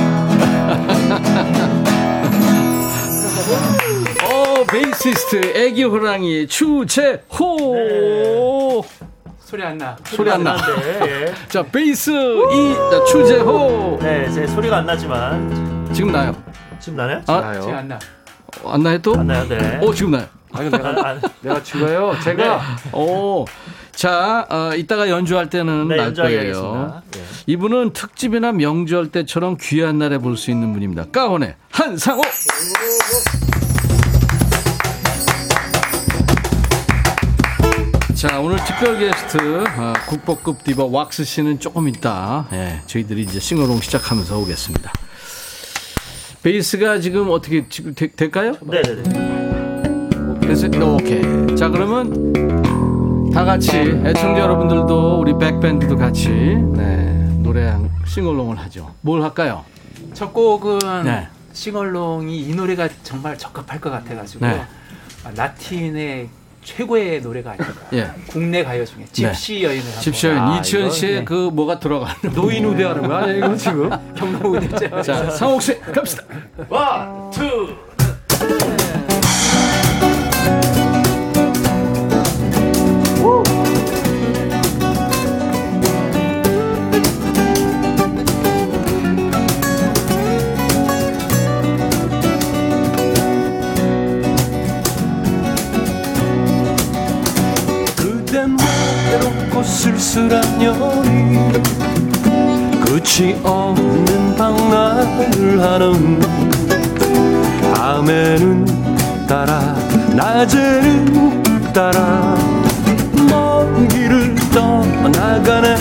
S1: 어, 베이시스트, 애기 호랑이, 추재호.
S2: 소리 안 나.
S1: 소리 안 나.
S2: 나는데,
S1: 자, 베이스, 이, 자, 추재호.
S2: 예. 네, 제 소리가 안 나지만
S1: 지금 나요.
S2: 지금 나나요?
S1: 아,
S2: 지금 안 나.
S1: 안 나요 또?
S2: 안 나요, 네.
S1: 어, 지금 나요.
S8: 아니 내가
S2: 안,
S8: 내가 죽어요. 제가
S1: 오. 자, 어, 이따가 연주할 때는
S2: 네,
S1: 날 거예요.
S2: 네.
S1: 이분은 특집이나 명절 때처럼 귀한 날에 볼 수 있는 분입니다. 까혼의 한상호. 자, 오늘 특별 게스트 어, 국보급 디바 왁스 씨는 조금 있다. 예, 저희들이 이제 싱어롱 시작하면서 오겠습니다. 베이스가 지금 어떻게 되- 될까요?
S2: 네네네.
S1: 그래서 오케이. 자, 그러면 다 같이 애청자 여러분들도 우리 백밴드도 같이 네, 노래 한- 싱어롱을 하죠. 뭘 할까요?
S12: 첫 곡은
S1: 네.
S12: 싱얼롱이 이 노래가 정말 적합할 것 같아가지고
S1: 네.
S12: 아, 라틴의 최고의 노래가 아닐까.
S1: 예.
S12: 국내 가요 중에 집시 여인을 한번.
S1: 집시 여인
S12: 아,
S1: 이치현 씨의
S12: 네.
S1: 그 뭐가 들어가는
S12: 노인 우대하는 거야 이거 지금 경로 우대자.
S1: 자, 상옥 씨 갑시다. 원, 투.
S3: 쓸쓸한 여인.
S13: 끝이 없는 방안을 하는 밤에는 따라 낮에는 따라 먼 길을 떠나가네.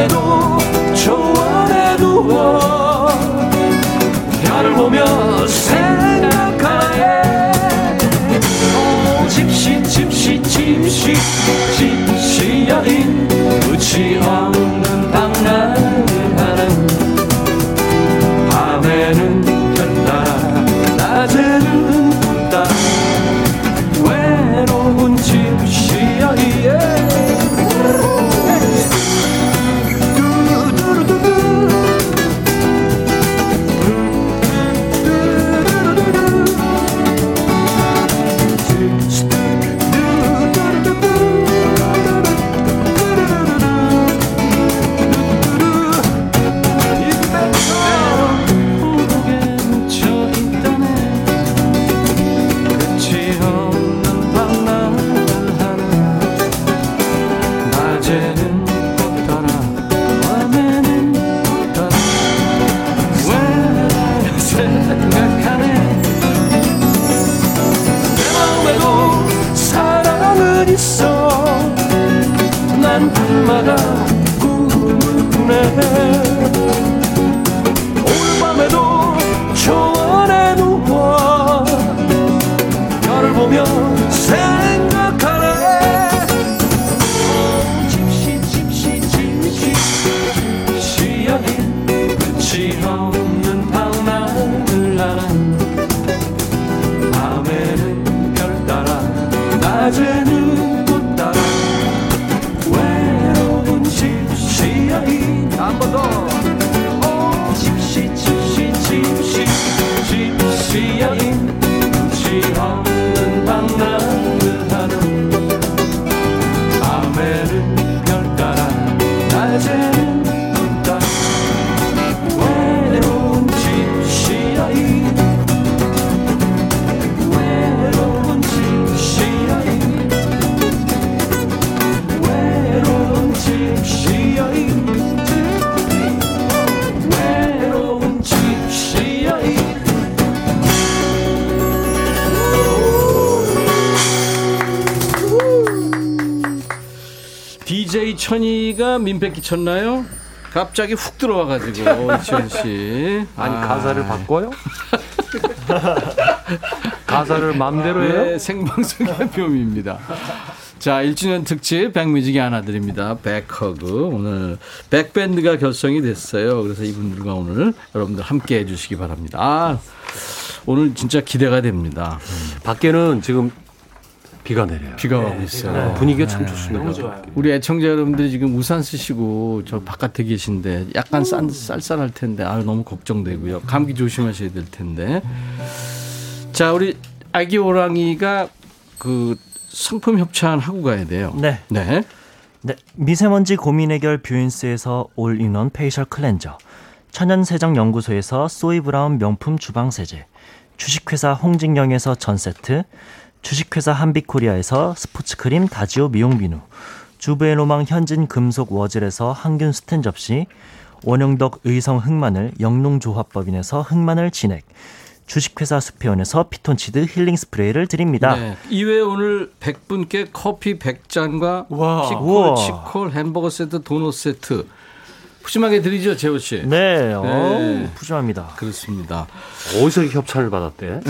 S13: 밤에도 초원에 누워 별을 보며 생각하네 오 집시 집시 집시 집시 여인 끝이 없
S1: 천이가 민폐 끼쳤나요? 갑자기 훅 들어와가지고 이치현 씨.
S8: 아니, 가사를 바꿔요? 가사를 마음대로 해요?
S1: 네, 생방송의 묘미입니다. 자, 1주년 특집 백뮤직이 안아드립니다. 백허그. 오늘 백밴드가 결성이 됐어요. 그래서 이분들과 오늘 여러분들 함께 해주시기 바랍니다. 아, 오늘 진짜 기대가 됩니다.
S13: 밖에는 지금 비가 내려요.
S1: 비가 오고 있어요.
S13: 분위기가 참 좋습니다.
S12: 너무 좋아요.
S1: 우리 애청자 여러분들이 지금 우산 쓰시고 저 바깥에 계신데 약간 싼, 쌀쌀할 텐데 아 너무 걱정되고요. 감기 조심하셔야 될 텐데. 자, 우리 아기 호랑이가 그 상품 협찬 하고 가야 돼요.
S3: 네.
S1: 네.
S3: 네, 미세먼지 고민 해결 뷰인스에서 all-in-one facial cleanser, 천연 세정 연구소에서 소이 브라운 명품 주방 세제, 주식회사 홍진경에서 전 세트, 주식회사 한빛코리아에서 스포츠 크림 다지오 미용 비누, 주부의 로망 현진 금속 워즐에서 항균 스텐 접시, 원영덕 의성 흑마늘 영농조합법인에서 흑마늘 진액, 주식회사 수페온에서 피톤치드 힐링 스프레이를 드립니다.
S1: 네. 이외에 오늘 100분께 커피 100잔과 피콜,
S3: 우와.
S1: 치콜, 햄버거 세트, 도넛 세트 푸짐하게 드리죠, 재호 씨.
S3: 네,
S1: 네.
S3: 푸짐합니다.
S1: 그렇습니다.
S13: 어디서 협찬을 받았대?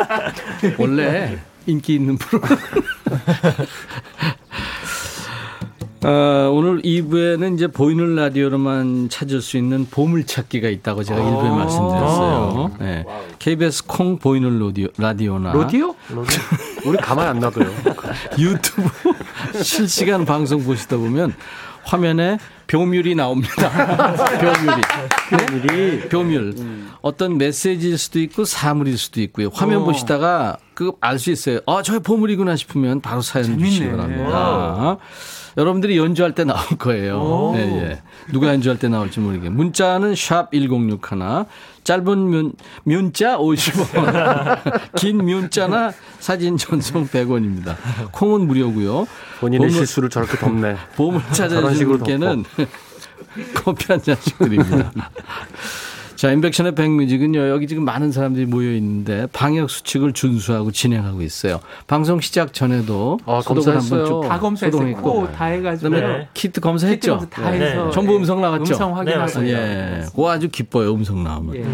S1: 원래 인기 있는 프로그램. 어, 오늘 2부에는 이제 보이는 라디오로만 찾을 수 있는 보물찾기가 있다고 제가 일부에
S13: 아.
S1: 말씀드렸어요. 네. KBS 콩 보이는 라디오, 라디오나
S13: 로디오? 우리 가만 안 놔둬요.
S1: 유튜브 실시간 방송 보시다 보면 화면에 묘물이 나옵니다. 묘물이. 묘물이. 묘물. 어떤 메시지일 수도 있고 사물일 수도 있고요. 화면
S12: 어.
S1: 보시다가 그 알 수 있어요. 아, 저 보물이구나 싶으면 바로 사연 주시기. 바랍니다. 여러분들이 연주할 때 나올 거예요.
S12: 오.
S1: 예, 예. 누가 연주할 때 나올지 모르게. 문자는 샵 1061. 짧은 문, 문자 50원. 긴 문자나 사진 전송 100원입니다. 콩은 무료고요.
S14: 본인의
S1: 보물-
S14: 실수를 저렇게 덮네.
S1: 보물 찾아주신 분께는 커피 한 잔씩 드립니다. 자, 인백션의 백뮤직은요, 여기 지금 많은 사람들이 모여 있는데, 방역 수칙을 준수하고 진행하고 있어요. 방송 시작 전에도
S14: 아,
S1: 소독을 한번
S14: 검사했어요.
S12: 쭉다 해가지고.
S1: 그다음에
S12: 네.
S1: 키트 검사했죠?
S12: 키트 검사 다 해서.
S1: 전부 음성 나왔죠?
S12: 음성 확인하고.
S1: 예. 그거 아주 기뻐요, 음성 나오면.
S12: 예.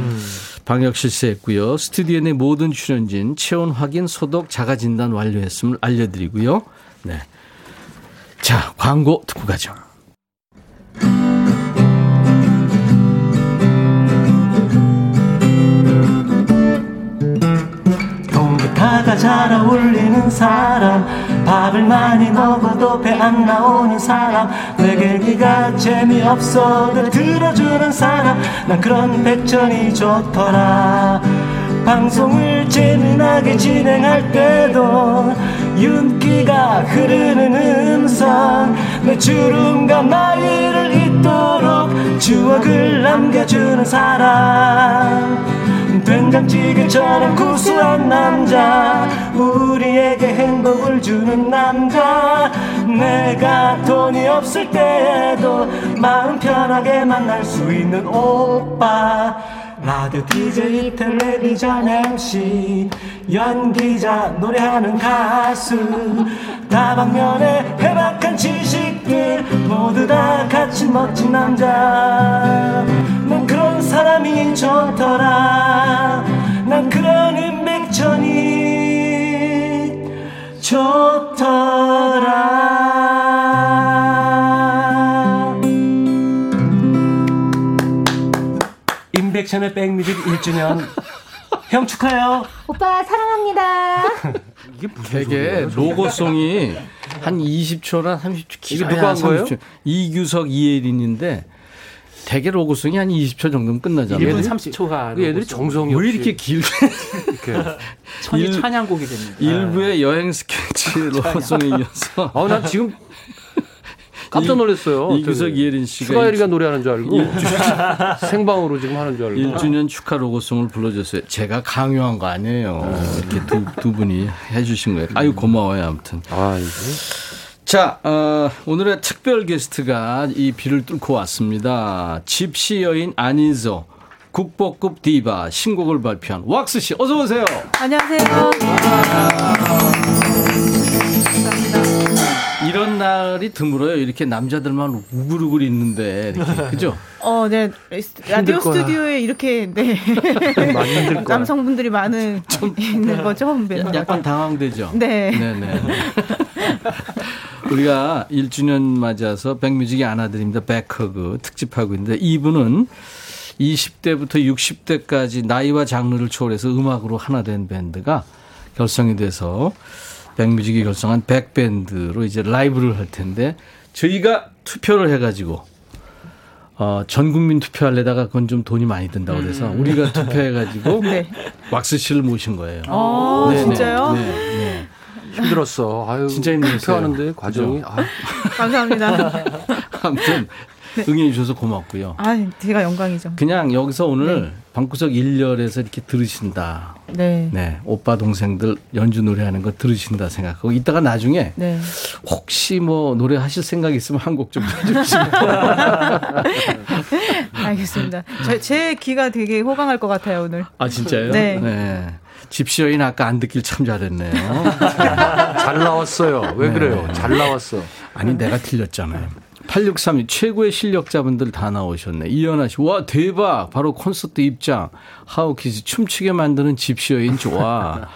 S1: 방역 실시했고요. 스튜디오 내 모든 출연진 체온 확인, 소독, 자가 진단 완료했음을 알려드리고요. 네. 자, 광고 듣고 가죠.
S15: 통기타가 잘 어울리는 사람 밥을 많이 먹어도 배 안 나오는 사람 내게 네가 재미없어도 들어주는 사람 난 그런 백전이 좋더라. 방송을 재미나게 진행할 때도 윤기가 흐르는 음성 내 주름과 나이를 잊도록 추억을 남겨주는 사람 된장찌개처럼 구수한 남자 우리에게 행복을 주는 남자. 내가 돈이 없을 때에도 마음 편하게 만날 수 있는 오빠. 라디오 DJ 텔레비전 MC 연기자 노래하는 가수. 다방면에 해박한 지식들 모두 다 같이 멋진 남자. 난 그런 사람이 좋더라 임백천의 백뮤직 1주년. 형 축하해요.
S16: 오빠 사랑합니다.
S1: 이게 되게 로고송이 한 20초나 30초
S14: 이게 누가 한 거예요?
S1: 이규석 이예린인데 되게 로고송이 한 20초 정도면 끝나잖아요.
S12: 1분
S1: 얘들이-
S12: 30초가
S14: 그 애들이 정성이
S1: 왜 이렇게 길게
S14: 이렇게
S12: 천이
S1: 일-
S12: 찬양곡이 됩니다.
S1: 일부의 여행 스케치 로고송에 이어서.
S14: 아, 난 지금 깜짝 놀랐어요.
S1: 이규석. 이예린 씨가
S14: 추가열이가
S1: 일-
S14: 노래하는 줄 알고 생방으로 지금 하는 줄 알고
S1: 1주년 축하 로고송을 불러줬어요. 제가 강요한 거 아니에요. 이렇게 두, 두 분이 해주신 거예요. 아유 고마워요. 아무튼.
S14: 아 이게
S1: 자, 어, 오늘의 특별 게스트가 이 비를 뚫고 왔습니다. 집시 여인 안인서 국보급 디바 신곡을 발표한 왁스 씨 어서 오세요.
S7: 안녕하세요.
S1: 이런 날이 드물어요. 이렇게 남자들만 우글우글 있는데 이렇게 그죠?
S7: 어, 네. 라디오
S1: 거야.
S7: 스튜디오에 이렇게 네.
S1: 많이 힘들 거야.
S7: 남성분들이 많은 있는 거 처음 뵈요.
S1: 약간 당황되죠.
S7: 네.
S1: 네 네. 우리가 1주년 맞아서 백뮤직이 안아드립니다. 백허그 특집하고 있는데 이분은 20대부터 60대까지 나이와 장르를 초월해서 음악으로 하나 된 밴드가 결성이 돼서 백뮤직이 결성한 백밴드로 이제 라이브를 할 텐데 저희가 투표를 해가지고 어, 전 국민 투표하려다가 그건 좀 돈이 많이 든다고 그래서
S7: 음.
S1: 우리가 투표해가지고
S7: 네.
S1: 왁스 씨를 모신 거예요.
S7: 아,
S1: 네, 네,
S7: 진짜요?
S1: 네, 네.
S14: 힘들었어. 아유
S1: 진짜 힘들었어요.
S14: 투표하는데 과정이
S1: 그죠?
S14: 아,
S7: 감사합니다.
S1: 아무튼 응해 주셔서 고맙고요.
S7: 아, 제가 영광이죠.
S1: 그냥 여기서 오늘
S7: 네.
S1: 방구석 1열에서 이렇게 들으신다.
S7: 네.
S1: 네. 오빠 동생들 연주 노래하는 거 들으신다 생각하고 이따가 나중에
S7: 네.
S1: 혹시 뭐 노래 하실 생각 있으면 한 곡 좀 해주시고.
S7: 알겠습니다. 제, 제 귀가 되게 호강할 것 같아요, 오늘.
S1: 아 진짜요?
S7: 네.
S1: 집시 여인 아까 안 듣길 참 잘했네요.
S14: 잘 나왔어요. 왜
S1: 네.
S14: 그래요? 잘 나왔어.
S1: 아니 내가 틀렸잖아요. 8632 최고의 실력자분들 다 나오셨네. 이현아 씨, 와 대박. 바로 콘서트 입장. 하우키즈 춤추게 만드는 집시 여인 좋아.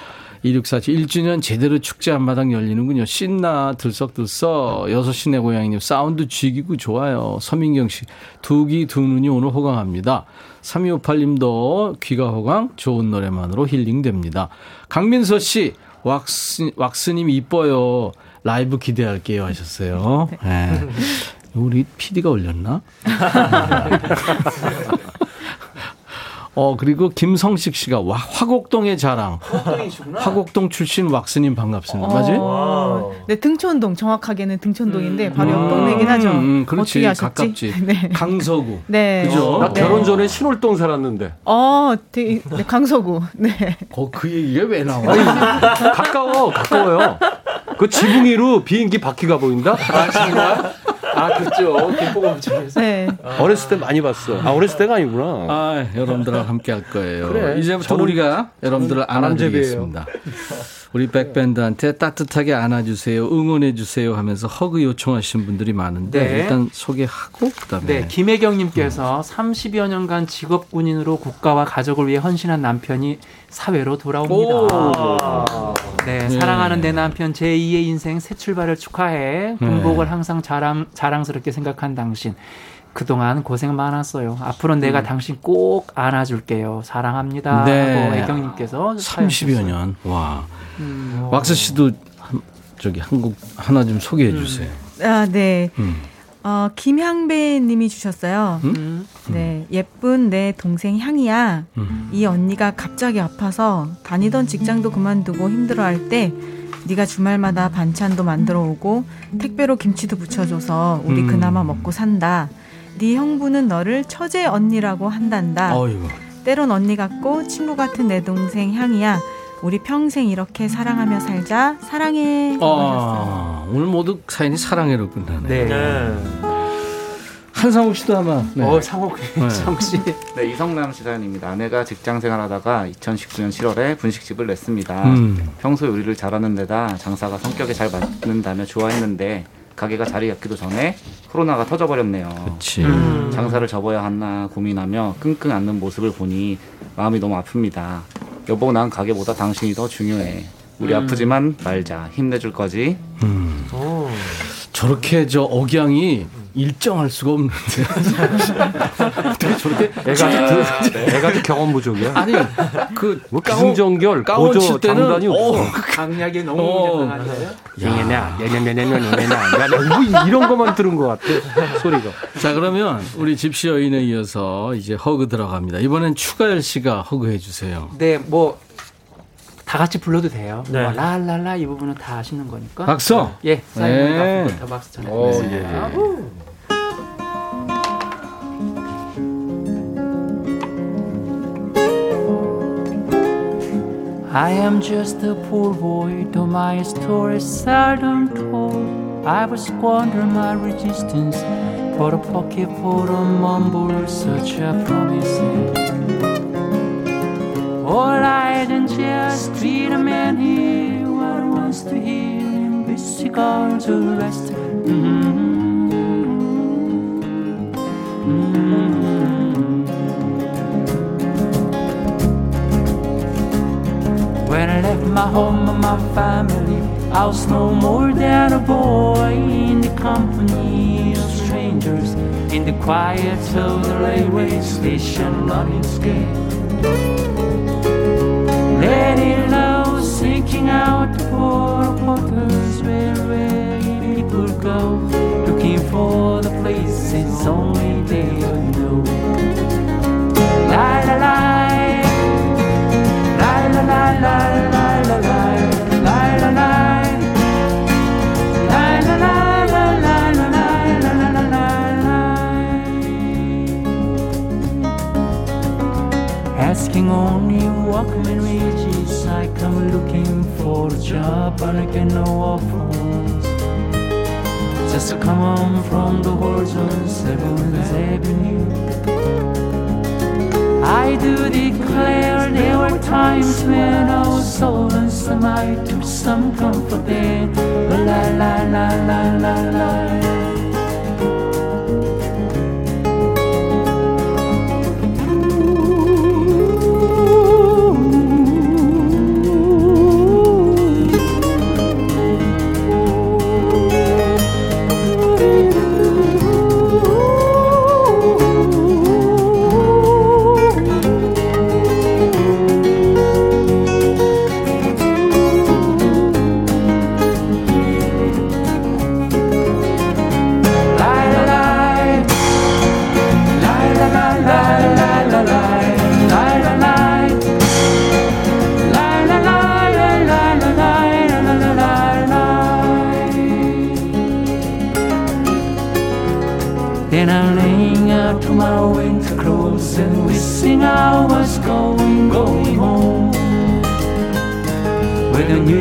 S1: 2647 1주년 제대로 축제 한마당 열리는군요. 신나 들썩들썩. 6시 내 고양이님 사운드 쥐기고 좋아요. 서민경 씨 두기 두 눈이 오늘 호강합니다. 3258님도 귀가 호강 좋은 노래만으로 힐링됩니다. 강민서 씨 왁스, 왁스님 이뻐요. 라이브 기대할게요 하셨어요. 네. 우리 PD가 올렸나? 어, 그리고 김성식 씨가 와, 화곡동의 자랑. 화곡동 출신 왁스님 반갑습니다.
S17: 어, 네, 등촌동 정확하게는 등촌동인데 바로 옆 동네긴 하죠.
S1: 음, 음, 그렇지. 가깝지.
S17: 네.
S1: 강서구.
S17: 네.
S1: 그죠?
S14: 나
S17: 네.
S14: 결혼 전에 신월동 살았는데.
S17: 어, 되게, 네, 강서구. 네.
S1: 어, 그 얘기가 왜 나와?
S14: 가까워, 가까워요. 그 지붕 위로 비행기 바퀴가 보인다?
S12: 아, 정말? 아, 그쪽. 김포공항에서.
S17: 네.
S14: 어렸을 때 많이 봤어. 아, 어렸을 때가 아니구나.
S1: 아, 여러분들과 함께 할 거예요.
S14: 그래.
S1: 이제부터
S14: 저는-
S1: 우리가 여러분들을 안아드리겠습니다. 우리 백밴드한테 따뜻하게 안아주세요, 응원해주세요 하면서 허그 요청하신 분들이 많은데
S12: 네.
S1: 일단 소개하고 그다음에
S12: 네, 김혜경님께서 30여 년간 직업 군인으로 국가와 가족을 위해 헌신한 남편이 사회로 돌아옵니다. 네,
S1: 네.
S12: 사랑하는 내 남편 제2의 인생 새 출발을 축하해. 군복을
S1: 네.
S12: 항상 자랑, 자랑스럽게 생각한 당신. 그동안 고생 많았어요. 앞으로 내가 당신 꼭 안아줄게요. 사랑합니다.
S1: 네.
S12: 하고 애경님께서
S1: 30여 년. 와.
S12: 음.
S1: 왁스 씨도 한- 저기 한국 하나 좀 소개해 주세요.
S17: 아, 네.
S1: 음.
S17: 어, 김향배 님이 주셨어요.
S1: 음?
S17: 네. 예쁜 내 동생 향이야.
S1: 음.
S17: 이 언니가 갑자기 아파서 다니던 직장도 그만두고 힘들어 할 때 네가 주말마다 반찬도 만들어 오고 택배로 김치도 부쳐줘서 우리
S1: 음.
S17: 그나마 먹고 산다. 네 형부는 너를 처제 언니라고 한단다.
S1: 어이구.
S17: 때론 언니 같고 친구 같은 내 동생 향이야. 우리 평생 이렇게 사랑하며 살자. 사랑해.
S1: 아, 오늘 모두 사연이 사랑해로 끝나네.
S12: 네.
S1: 한상욱 씨도 아마. 네.
S12: 어, 상욱,
S1: 네.
S12: 상욱 씨.
S18: 네, 이성남 씨 사연입니다. 아내가 직장 생활하다가 2019년 7월에 분식집을 냈습니다.
S1: 음.
S18: 평소 요리를 잘하는 데다 장사가 성격에 잘 맞는다며 좋아했는데 가게가 자리 잡기도 전에 코로나가 터져버렸네요.
S1: 그치.
S18: 음. 장사를 접어야 하나 고민하며 끙끙 앓는 모습을 보니 마음이 너무 아픕니다. 여보, 난 가게보다 당신이 더 중요해. 우리
S1: 음.
S18: 아프지만 말자. 힘내줄 거지?
S1: 음. 저렇게 저 억양이 일정할 수가 없는데. 어떻게 저렇게
S14: 애가 그- 애가 그 경험 부족이야.
S1: 아니
S14: 그뭐 기승전결,
S1: 칠 때는
S14: 장단이 없어.
S1: 어,
S12: 강약이 너무
S1: 어.
S14: 얘네냐, 얘네냐, 얘네냐, 뭐 이런 것만 들은 것 같아 소리가.
S1: 자 그러면 우리 집시 여인에 이어서 이제 허그 들어갑니다. 이번엔 추가열 씨가 허그 해 주세요.
S12: 네, 뭐. 다 같이 불러도 돼요.
S1: 네.
S12: 뭐 랄랄라 이 부분은 다 아시는 거니까.
S1: 박수!
S12: 예, 사인은
S1: 네.
S12: 박수부터 박수
S1: 오,
S12: 전해드리겠습니다.
S1: 예.
S12: I am just a poor boy, though my story is seldom told. I've squandered my resistance for a pocket full of mumble such a promise. All I than just treat a man here what wants to hear and be cigars to rest. Mm-hmm. When I left my home and my family, I was no more than a boy in the company of strangers, in the quiet of the railway station, running scared seeking out for waters where weary people go, looking for the places only they know. La la la, la la la la la la la la la la. Asking only what can reach I come looking for a job but I get no offers Just to come on from the horse on 7th Avenue I do declare there were times when I was so lonesome I took some comfort there. La la la la la la. Then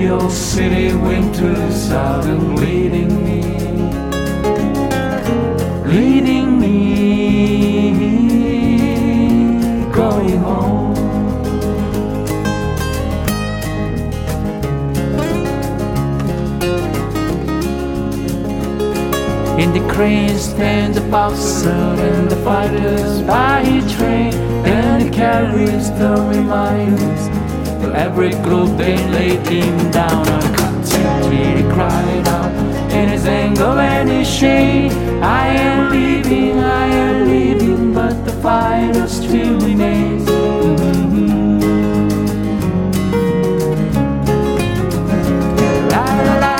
S12: The New City winters are leading me, leading me, going home. In the crane stands a boxer and the fighters by train. And he carries the reminders every group they laid him down on cotton he cried out in his anger and his shame. I am leaving, I am leaving, but the fire still remains. Mhm. La la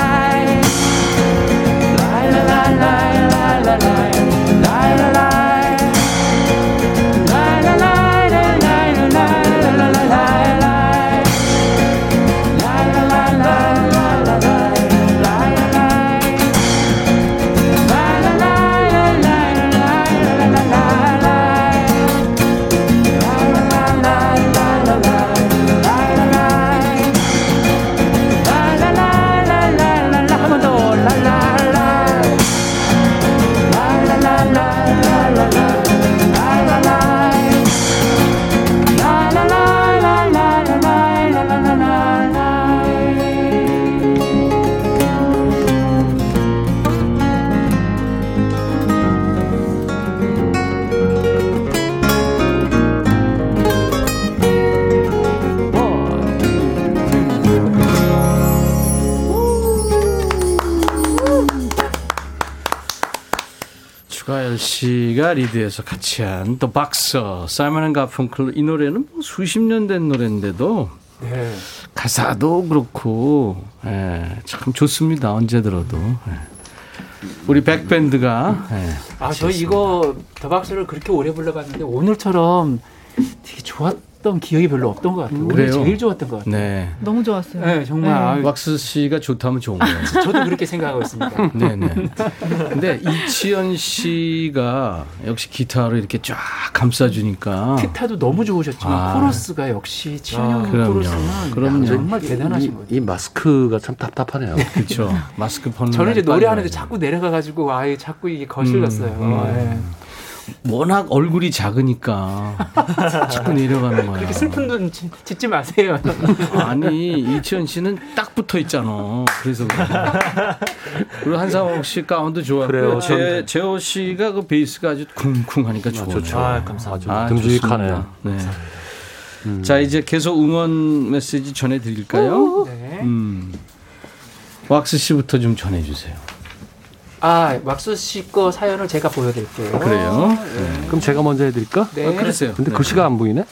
S1: 씨가 리드해서 같이 한 The Boxer 사이먼 앤 가펑클 이 노래는 뭐 수십 년 된 노래인데도
S14: 네.
S1: 가사도 그렇고 예, 참 좋습니다 언제 들어도 예. 우리 백밴드가 예,
S19: 아, 저 이거 The Boxer를 그렇게 오래 불러봤는데 오늘처럼 되게 좋았 던 기억이 별로 없던 것 같아요.
S1: 그래요?
S19: 제일 좋았던 것 같아요.
S1: 네.
S17: 너무 좋았어요.
S19: 네, 정말. 아유,
S1: 왁스 씨가 좋다면 좋은 거예요.
S19: 저도 그렇게 생각하고 있습니다.
S1: 네 네. 근데 이치현 씨가 역시 기타로 이렇게 쫙 감싸주니까
S19: 기타도 너무 좋으셨지만
S1: 아.
S19: 코러스가 역시 치현영
S1: 그럼요.
S19: 코러스는
S1: 그럼요.
S19: 정말 대단하신
S14: 이,
S19: 거예요.
S14: 이 마스크가 참 답답하네요.
S1: 그렇죠. 마스크 벗는
S19: 저는 이제 노래하는데. 자꾸 내려가가지고 아예 자꾸 이게 거실렸어요.
S1: 음, 음.
S19: 예.
S1: 워낙 얼굴이 작으니까 자꾸 내려가는 거야.
S19: 그렇게 슬픈 눈 짓- 짓지 마세요.
S1: 아니 이치현 씨는 딱 붙어 있잖아. 그래서 그래. 그리고 한상욱 씨 가운도 좋았고요.
S14: 그래요.
S1: 제 재호 씨가 그 베이스가 아주 쿵쿵하니까 좋아요.
S14: 좋죠.
S19: 아, 감사합니다.
S1: 아,
S14: 듬직하네요.
S1: 좋습니다. 네. 자 이제 계속 응원 메시지 전해드릴까요?
S19: 네.
S1: 음. 왁스 씨부터 좀 전해주세요.
S19: 아, 왁스 씨 거 사연을 제가 보여드릴게요.
S1: 그래요?
S19: 네.
S14: 그럼 제가 먼저 해드릴까?
S19: 네.
S1: 아, 그러세요.
S14: 근데
S1: 네.
S14: 글씨가 안 보이네?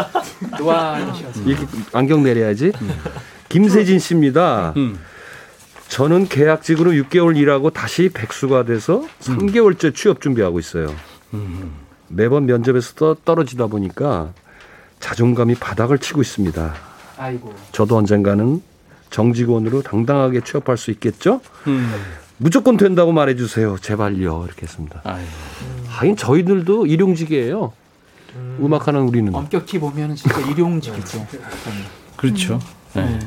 S19: 노안이셨어요.
S14: 이렇게 안경 내려야지. 김세진 씨입니다.
S1: 음.
S14: 저는 계약직으로 6개월 일하고 다시 백수가 돼서 3개월째 취업 준비하고 있어요. 매번 면접에서 떠- 떨어지다 보니까 자존감이 바닥을 치고 있습니다.
S19: 아이고.
S14: 저도 언젠가는 정직원으로 당당하게 취업할 수 있겠죠?
S1: 음.
S14: 무조건 된다고 말해주세요. 제발요. 이렇게 했습니다.
S1: 아유.
S14: 하긴 저희들도 일용직이에요. 음. 악하는 우리는.
S19: 엄격히 보면 진짜 일용직이죠.
S1: 그렇죠. 네.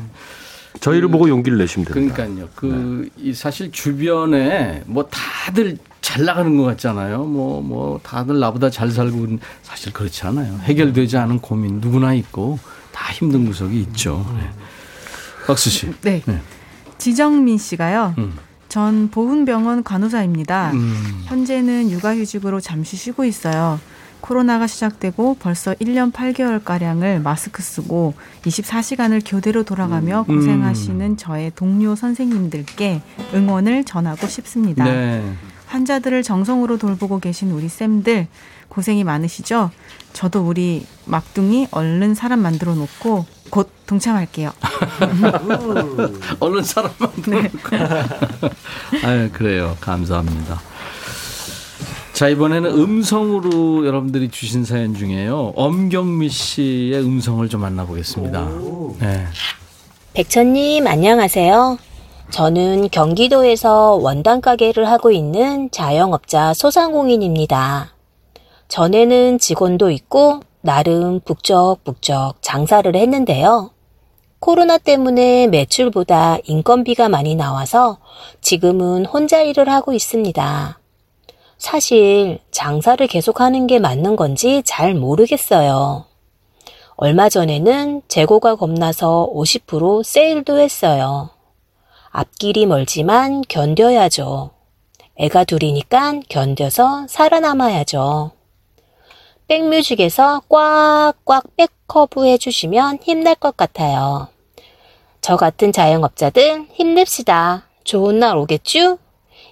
S14: 저희를 보고 용기를 내시면 됩니다.
S1: 그러니까요. 그, 이 사실 주변에 뭐 다들 잘 나가는 것 같잖아요. 뭐, 뭐 다들 나보다 잘 살고 사실 그렇지 않아요. 해결되지 않은 고민 누구나 있고 다 힘든 구석이 있죠. 네. 박수 씨.
S17: 네.
S1: 네.
S17: 지정민 씨가요.
S1: 음.
S17: 전 보훈병원 간호사입니다.
S1: 음.
S17: 현재는 육아휴직으로 잠시 쉬고 있어요. 코로나가 시작되고 벌써 1년 8개월가량을 마스크 쓰고 24시간을 교대로 돌아가며
S1: 음.
S17: 고생하시는 저의 동료 선생님들께 응원을 전하고 싶습니다.
S1: 네.
S17: 환자들을 정성으로 돌보고 계신 우리 쌤들 고생이 많으시죠? 저도 우리 막둥이 얼른 사람 만들어 놓고 곧 동참할게요.
S1: 얼른 사람 만들어놓고. 아유, 그래요. 감사합니다. 자, 이번에는 음성으로 여러분들이 주신 사연 중에요. 엄경미 씨의 음성을 좀 만나보겠습니다. 네.
S20: 백천님 안녕하세요. 저는 경기도에서 원단 가게를 하고 있는 자영업자 소상공인입니다. 전에는 직원도 있고 나름 북적북적 장사를 했는데요. 코로나 때문에 매출보다 인건비가 많이 나와서 지금은 혼자 일을 하고 있습니다. 사실 장사를 계속하는 게 맞는 건지 잘 모르겠어요. 얼마 전에는 재고가 겁나서 50% 세일도 했어요. 앞길이 멀지만 견뎌야죠. 애가 둘이니까 견뎌서 살아남아야죠. 백뮤직에서 꽉꽉 백커브 해주시면 힘날 것 같아요. 저 같은 자영업자들 힘냅시다. 좋은 날 오겠죠?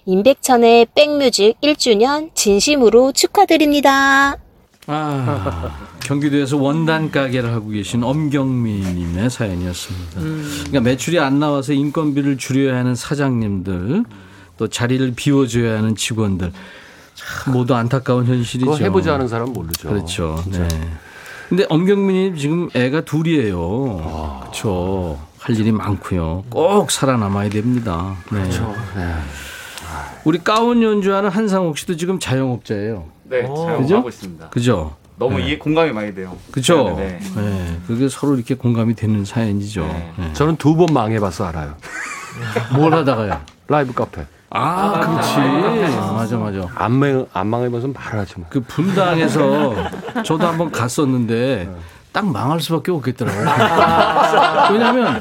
S20: 임백천의 백뮤직 1주년 진심으로 축하드립니다.
S1: 아, 경기도에서 원단 가게를 하고 계신 엄경민님의 사연이었습니다.
S19: 음.
S1: 그러니까 매출이 안 나와서 인건비를 줄여야 하는 사장님들, 또 자리를 비워줘야 하는 직원들, 참 모두 안타까운 현실이죠.
S14: 그거 해보지 않은 사람은 모르죠.
S1: 그렇죠.
S14: 진짜.
S1: 네. 근데 엄경민님 지금 애가 둘이에요. 그렇죠. 할 일이 많고요. 꼭 살아남아야 됩니다. 네.
S14: 그렇죠. 네.
S1: 우리 가운 연주하는 한상욱 씨도 지금 자영업자예요.
S18: 네, 잘
S1: 그죠?
S18: 하고 있습니다.
S1: 그죠?
S18: 너무
S1: 네.
S18: 이해 공감이 많이 돼요.
S1: 그죠?
S18: 네,
S1: 네.
S18: 네.
S1: 그게 서로 이렇게 공감이 되는 사연이죠. 네.
S14: 저는 두 번 망해봐서 알아요.
S1: 뭘 하다가요?
S14: 라이브 카페.
S1: 아, 그렇지. 맞아, 맞아.
S14: 안, 망, 안 망해봐서 말을 하지 마.
S1: 그 분당에서 저도 한번 갔었는데 딱 망할 수밖에 없겠더라고요. 왜냐하면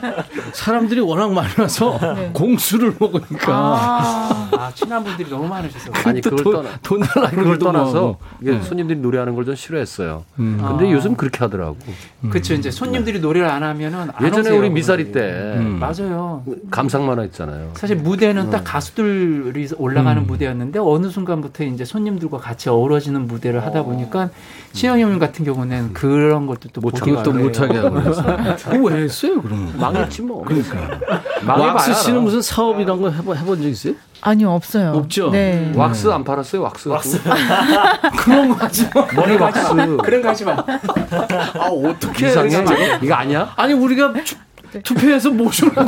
S1: 사람들이 워낙 많이 와서
S19: 네.
S1: 공수를 먹으니까.
S19: 아, 아, 친한 분들이 너무 많으셔서.
S14: 아니
S1: 또
S14: 그걸
S1: 돈-
S14: 떠나
S1: 돈 달라고
S14: 그걸. 떠나서 이게
S1: 네.
S14: 손님들이 노래하는 걸 좀 싫어했어요.
S1: 음.
S14: 근데
S19: 아.
S14: 요즘 그렇게 하더라고.
S19: 그렇죠. 이제 손님들이 노래를 안 하면은 안
S14: 예전에
S19: 오세요,
S14: 우리 미사리. 때
S1: 음.
S19: 맞아요.
S14: 감상 만화 했잖아요.
S19: 사실 무대는
S14: 음.
S19: 딱 가수들이 올라가는
S1: 음.
S19: 무대였는데 어느 순간부터 이제 손님들과 같이 어우러지는 무대를 하다 보니까 신영 형님 같은 경우는 그런 것도 또
S1: 그것도
S19: 어려워요.
S1: 못하게 하고 그랬어. 그거 왜 했어요, 그러면?
S14: 망했지 뭐.
S1: 그러니까. 왁스 씨는. 무슨 사업 이런 거 해본, 해본 적 있어요?
S17: 아니요, 없어요.
S1: 없죠?
S17: 네.
S14: 왁스 안 팔았어요? 왁스. 왁스.
S1: 그런 거 하지 마.
S14: 머리 왁스.
S19: 그런 거 하지 마.
S1: 아, 어떻게
S14: 이상해. 이거 아니야?
S1: 아니, 우리가 투, 투표해서 모셔놓고.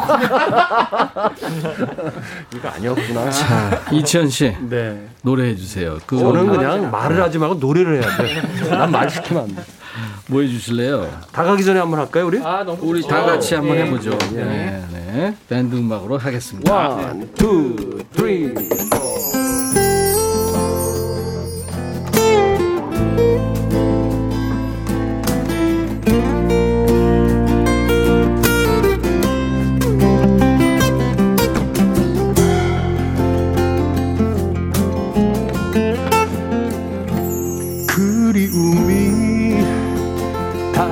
S14: 이거 아니었구나.
S1: 자, 이치현 씨.
S19: 네.
S1: 노래해 주세요. 그
S14: 저는 그냥 말을 하지 말고 노래를 해야 돼. 난 말 시키면 안 돼.
S1: 뭐 해주실래요?
S14: 다 가기 전에 한번 할까요, 우리?
S19: 아, 너무
S1: 우리
S19: 좋죠.
S1: 다 같이 한번
S19: 네.
S1: 해보죠. 네, 네. 밴드 음악으로 하겠습니다.
S13: one, two, three,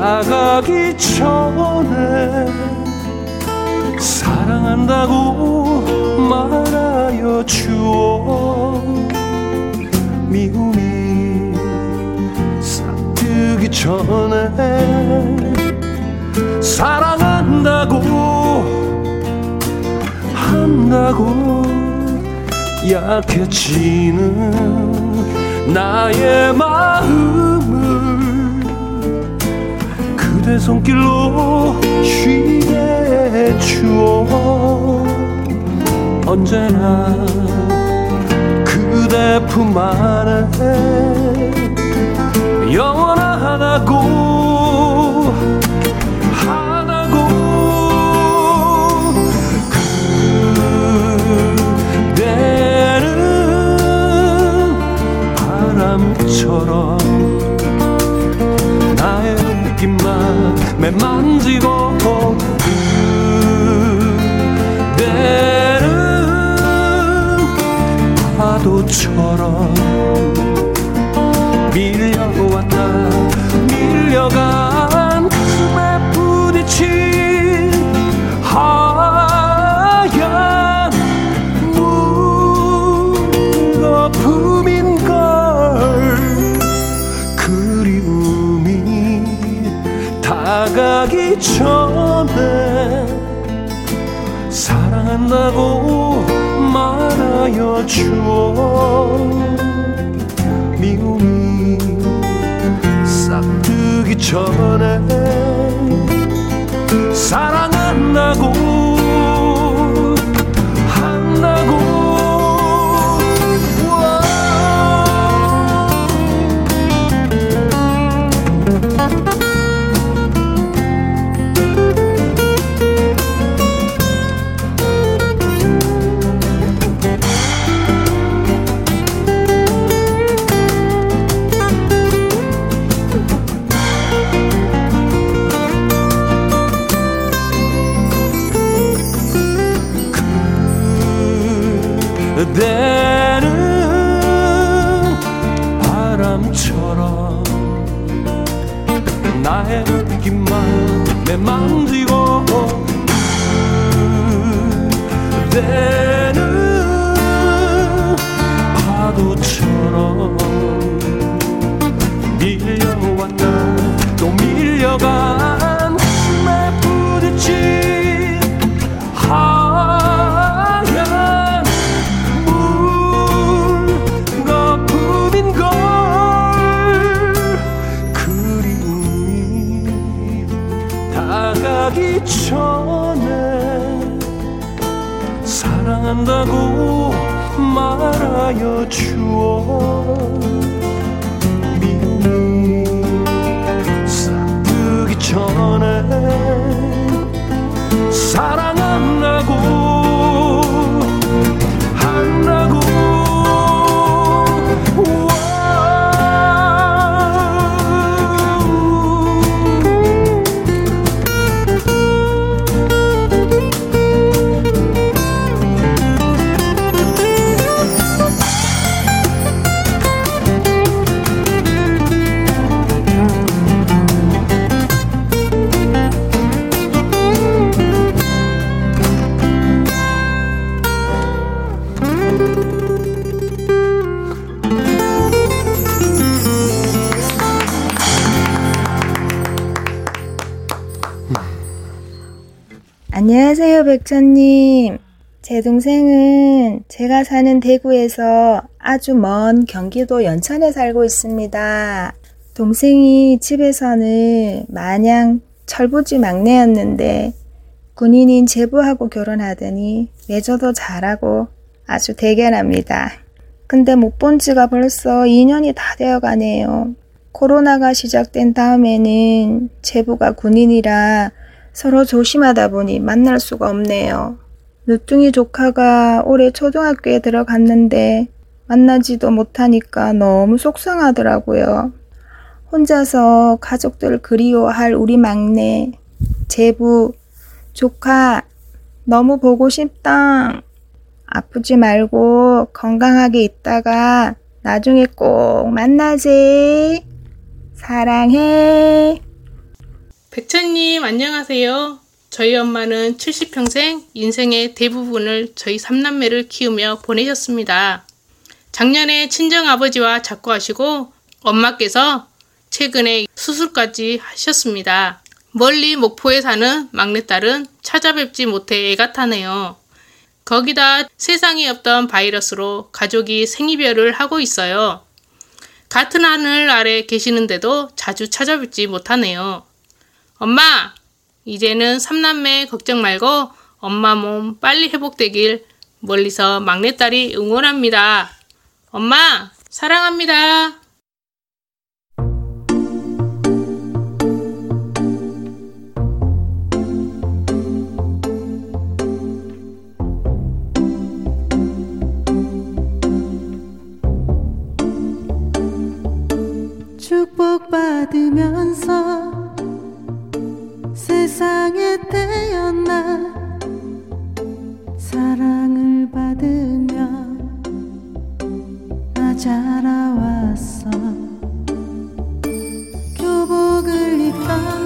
S13: 다가기 전에 사랑한다고 말하여 주어. 미움이 싹트기 전에 사랑한다고 한다고 약해지는 나의 마음을 그대 손길로 쉬게 해주어. 언제나 그대 품 안에 영원하다고 하다고. 그대는 바람처럼 느낌만 매만지고 그대는 파도처럼
S21: 동생은 제가 사는 대구에서 아주 먼 경기도 연천에 살고 있습니다. 동생이 집에서는 마냥 철부지 막내였는데 군인인 제부하고 결혼하더니 외조도 잘하고 아주 대견합니다. 근데 못 본 지가 벌써 2년이 다 되어 가네요. 코로나가 시작된 다음에는 제부가 군인이라 서로 조심하다 보니 만날 수가 없네요. 늦둥이 조카가 올해 초등학교에 들어갔는데 만나지도 못하니까 너무 속상하더라고요. 혼자서 가족들 그리워할 우리 막내, 제부, 조카, 너무 보고 싶다. 아프지 말고 건강하게 있다가 나중에 꼭 만나지. 사랑해.
S22: 백천님, 안녕하세요. 저희 엄마는 70평생 인생의 대부분을 저희 삼남매를 키우며 보내셨습니다. 작년에 친정아버지와 작고하시고 엄마께서 최근에 수술까지 하셨습니다. 멀리 목포에 사는 막내딸은 찾아뵙지 못해 애가 타네요. 거기다 세상에 없던 바이러스로 가족이 생이별을 하고 있어요. 같은 하늘 아래 계시는데도 자주 찾아뵙지 못하네요. 엄마, 이제는 삼남매 걱정 말고 엄마 몸 빨리 회복되길 멀리서 막내딸이 응원합니다. 엄마, 사랑합니다.
S23: 축복받으면서 세상에 태어나 사랑을 받으며 나 자라왔어. 교복을 입던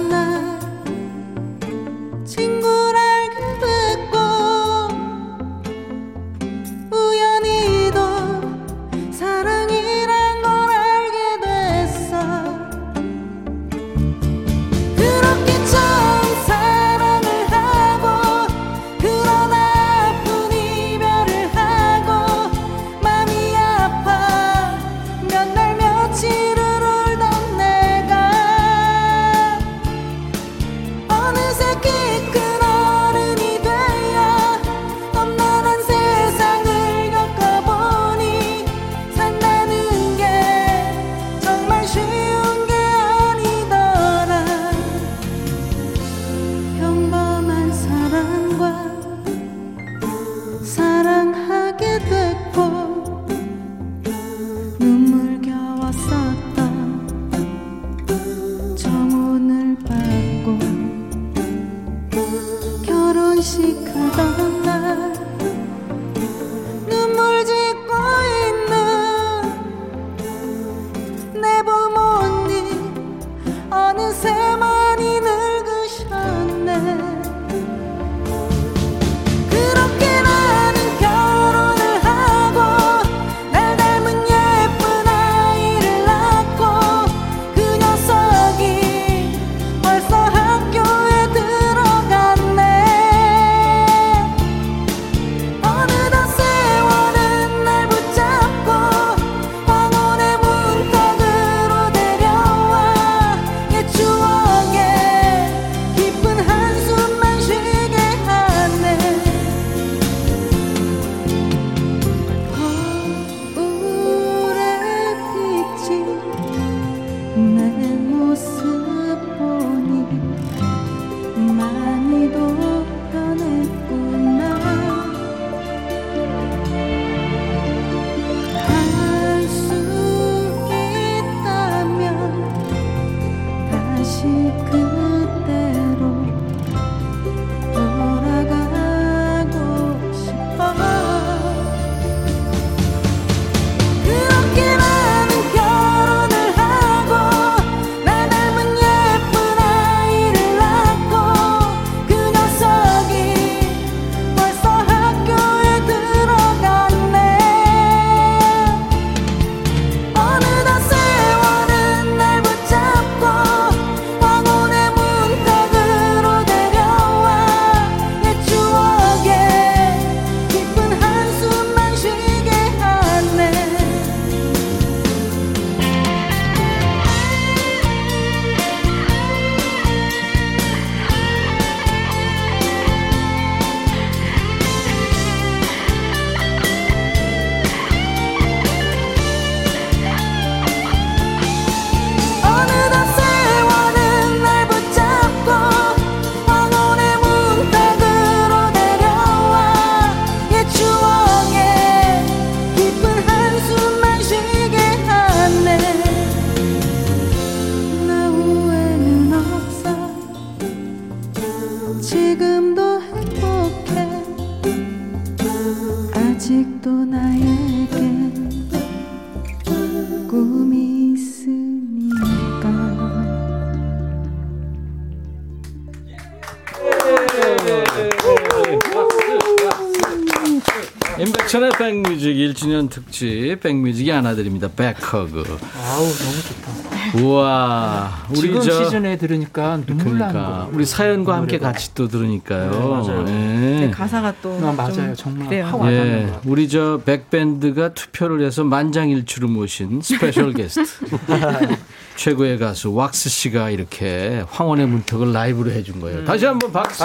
S1: 임백천의 백뮤직 1주년 특집 백뮤직이 안아드립니다. 백허그.
S12: 아우 너무 좋다.
S1: 우와.
S12: 지금 시즌에 들으니까 눈물 나는
S1: 그러니까
S12: 거.
S1: 우리 사연과 함께 같이 또 들으니까요.
S12: 네, 맞아요.
S1: 예.
S17: 네, 가사가 또
S12: 아, 맞아요.
S17: 좀
S12: 정말
S17: 그래요.
S12: 확 와닿는 같아요.
S1: 우리 저 백밴드가 투표를 해서 만장일치로 모신 special guest 최고의 가수 왁스 씨가 이렇게 황혼의 문턱을 라이브로 해준 거예요. 다시 한번 박수.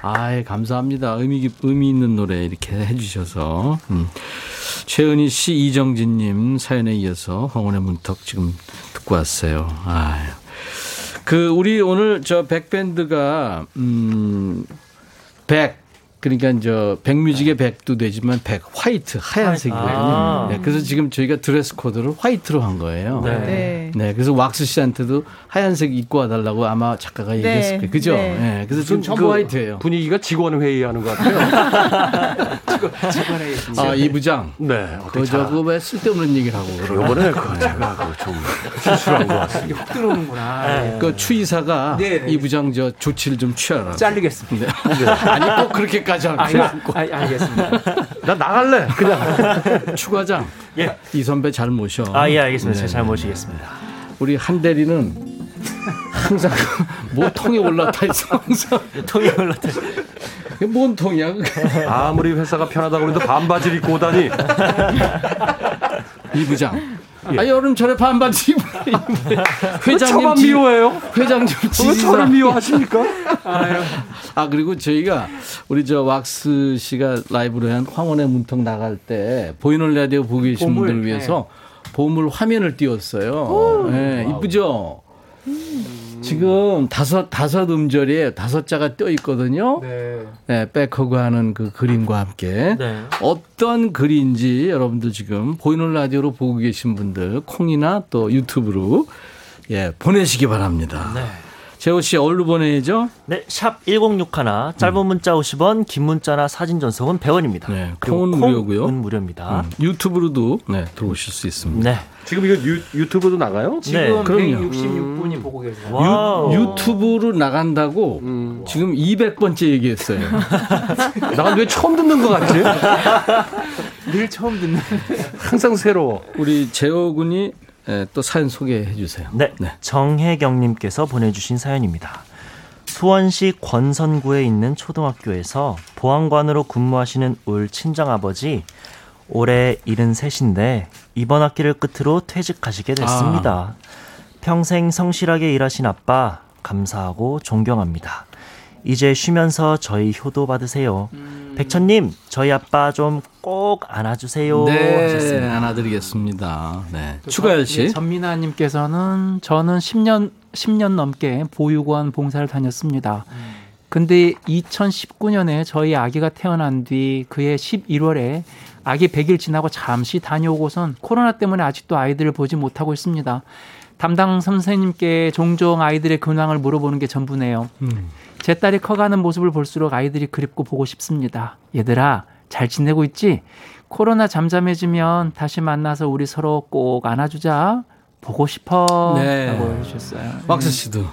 S1: 아이 감사합니다. 의미 깊- 의미 있는 노래 이렇게 해주셔서 음. 최은희 씨, 이정진님 사연에 이어서 황혼의 문턱 지금 듣고 왔어요. 아유. 그 우리 오늘 저 백밴드가 음 백 그러니까 저 백뮤직의 백도 되지만 백 white 하얀색이거든요.
S2: 아.
S1: 네, 그래서 지금 저희가 dress code를 white로 한 거예요.
S2: 네.
S17: 네.
S1: 네, 그래서 왁스 씨한테도 하얀색 입고 와달라고 아마 작가가 얘기했을 거예요. 그죠?
S17: 네.
S1: 네. 그래서 지금
S14: 그
S1: 화이트예요.
S14: 분위기가 직원 회의하는 것 같아요.
S12: 직원의
S1: 아, 이 부장.
S14: 네.
S1: 그 저거 왜 쓸데없는 얘기를 하고 그러고.
S14: 요번에 그 제가 그좀 실수한 것 같습니다.
S12: 이게 훅 들어오는구나. 네.
S1: 그 추이사가
S12: 네, 네.
S1: 이 부장 저 조치를 좀 취하라.
S12: 잘리겠습니다.
S1: 네. 아니 꼭 그렇게까지 할
S12: 아,
S1: 필요
S12: 아. 아, 알겠습니다.
S14: 나 나갈래. 그냥.
S1: 추과장.
S2: 예.
S1: 이 선배 잘 모셔.
S2: 아, 예, 알겠습니다.
S1: 네.
S2: 제가 잘 모시겠습니다.
S1: 우리 한 대리는 항상 뭐 통에 올라타 있어 항상.
S2: 통에 올라타.
S1: 이게 뭔 통이야?
S14: 아무리 회사가 편하다고 해도 반바지를 입고 오다니.
S1: 이 부장. 아 여름철에 반바지 입고
S14: 왜 저만
S1: 지-
S14: 미워해요?
S1: 회장님
S14: 왜. 저를 미워하십니까?
S1: 아 그리고 저희가 우리 저 왁스 씨가 라이브로 한 황혼의 문턱 나갈 때 보이는 라디오 보고 계신
S12: 보물,
S1: 분들을 위해서 보물 화면을 띄웠어요. 네, 이쁘죠? 지금 다섯 다섯 음절에 다섯 자가 떠 있거든요.
S12: 네.
S1: 네, 백허그 하는 그 그림과 함께
S2: 네.
S1: 어떤 글인지 여러분들 지금 보이는 라디오로 보고 계신 분들 콩이나 또 유튜브로 예 보내시기 바랍니다.
S2: 네.
S1: 재호 씨 어디로 보내죠?
S2: 네, 샵 1061, 짧은 문자 50원, 긴 문자나 사진 전송은 100원입니다.
S1: 네, 콩은 무료고요.
S2: 콩은 무료입니다.
S1: 음, 유튜브로 네, 들어오실 수 있습니다.
S2: 네.
S14: 지금 이거 유, 유튜브도 나가요?
S12: 지금
S1: 그럼요.
S12: 166분이 보고 계세요.
S1: 유, 튜브로 나간다고 지금 200번째 얘기했어요.
S14: 난왜 처음 듣는 것 같지?
S12: 늘 처음 듣는.
S14: 항상 새로워.
S1: 우리 재호 군이 예, 또 사연 소개해 주세요.
S2: 네. 정혜경님께서 보내주신 사연입니다. 수원시 권선구에 있는 초등학교에서 보안관으로 근무하시는 울 친정아버지 올해 73인데 이번 학기를 끝으로 퇴직하시게 됐습니다. 평생 성실하게 일하신 아빠 감사하고 존경합니다. 이제 쉬면서 저희 효도 받으세요. 백천님 저희 아빠 좀 꼭 안아주세요.
S1: 네,
S2: 하셨습니다.
S1: 안아드리겠습니다. 네. 추가열 씨.
S12: 예, 전민아님께서는 저는 10년 10년 넘게 보육원 봉사를 다녔습니다. 근데 2019년에 저희 아기가 태어난 뒤 그해 11월에 아기 100일 지나고 잠시 다녀오고선 코로나 때문에 아직도 아이들을 보지 못하고 있습니다. 담당 선생님께 종종 아이들의 근황을 물어보는 게 전부네요.
S1: 음.
S12: 제 딸이 커가는 모습을 볼수록 아이들이 그립고 보고 싶습니다. 얘들아, 잘 지내고 있지? 코로나 잠잠해지면 다시 만나서 우리 서로 꼭 안아주자. 보고 싶어.
S1: 네.
S12: 라고 해주셨어요.
S1: 왁스 씨도.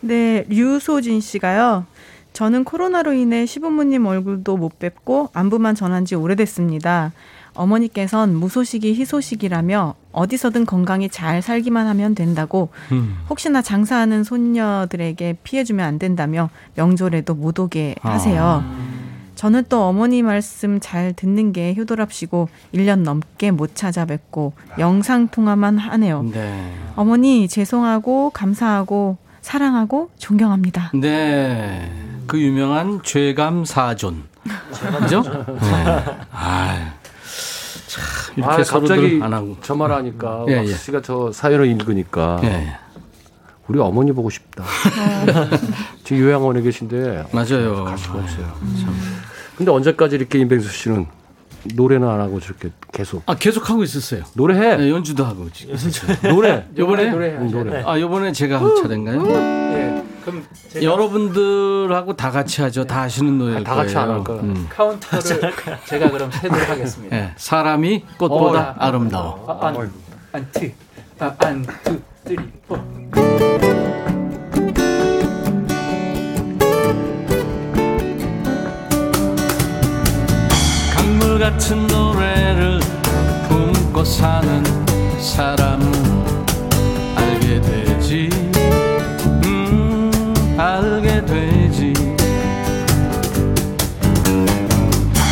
S17: 네, 류소진 씨가요. 저는 코로나로 인해 시부모님 얼굴도 못 뵙고 안부만 전한 지 오래됐습니다. 어머니께선 무소식이 희소식이라며 어디서든 건강히 잘 살기만 하면 된다고
S1: 음.
S17: 혹시나 장사하는 손녀들에게 피해주면 안 된다며 명절에도 못 오게 하세요. 저는 또 어머니 말씀 잘 듣는 게 효도랍시고 1년 넘게 못 찾아뵙고 영상 통화만 하네요.
S1: 네.
S17: 어머니 죄송하고 감사하고 사랑하고 존경합니다.
S1: 네. 그 유명한 죄감 사존. 그죠? 네. 아. 참 이렇게
S14: 아, 갑자기
S1: 안 하고.
S14: 저 말하니까
S1: 예, 예.
S14: 씨가 저 사연을 읽으니까
S1: 예.
S14: 우리 어머니 보고 싶다. 지금 요양원에 계신데
S1: 맞아요.
S14: 갈 수가 없어요. 근데 언제까지 이렇게 임백수 씨는 노래는 안 하고 저렇게 계속
S1: 아 계속 하고 있었어요.
S14: 노래해.
S1: 네, 연주도 하고 지금.
S14: 노래.
S1: 요번에
S12: 노래
S14: 응, 노래.
S1: 아 요번에 제가 한 차례인가요?
S12: 예.
S19: 그럼 제가-
S1: 여러분들하고 다 같이 하죠. 다 아시는 노래일
S19: 다 같이
S1: 거예요.
S19: 안할 거예요.
S1: 음.
S19: 카운트를 제가 그럼 세도록 하겠습니다.
S1: 예, 사람이 꽃보다
S19: 어,
S1: 아름다워.
S19: 아, one, one two, 아, one two,
S1: three, four. 같은 노래를 품고 사는 사람은 알게 되지. 음 알게 되지.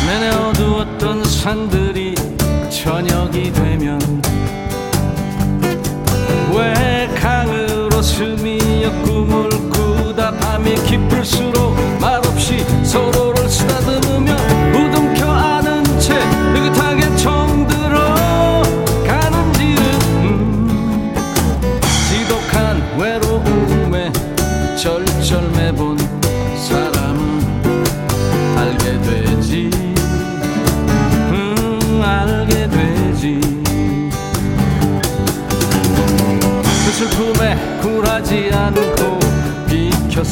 S1: 내내 어두웠던 산들이 저녁이 되면 왜 강으로 스미어 꿈을 꾸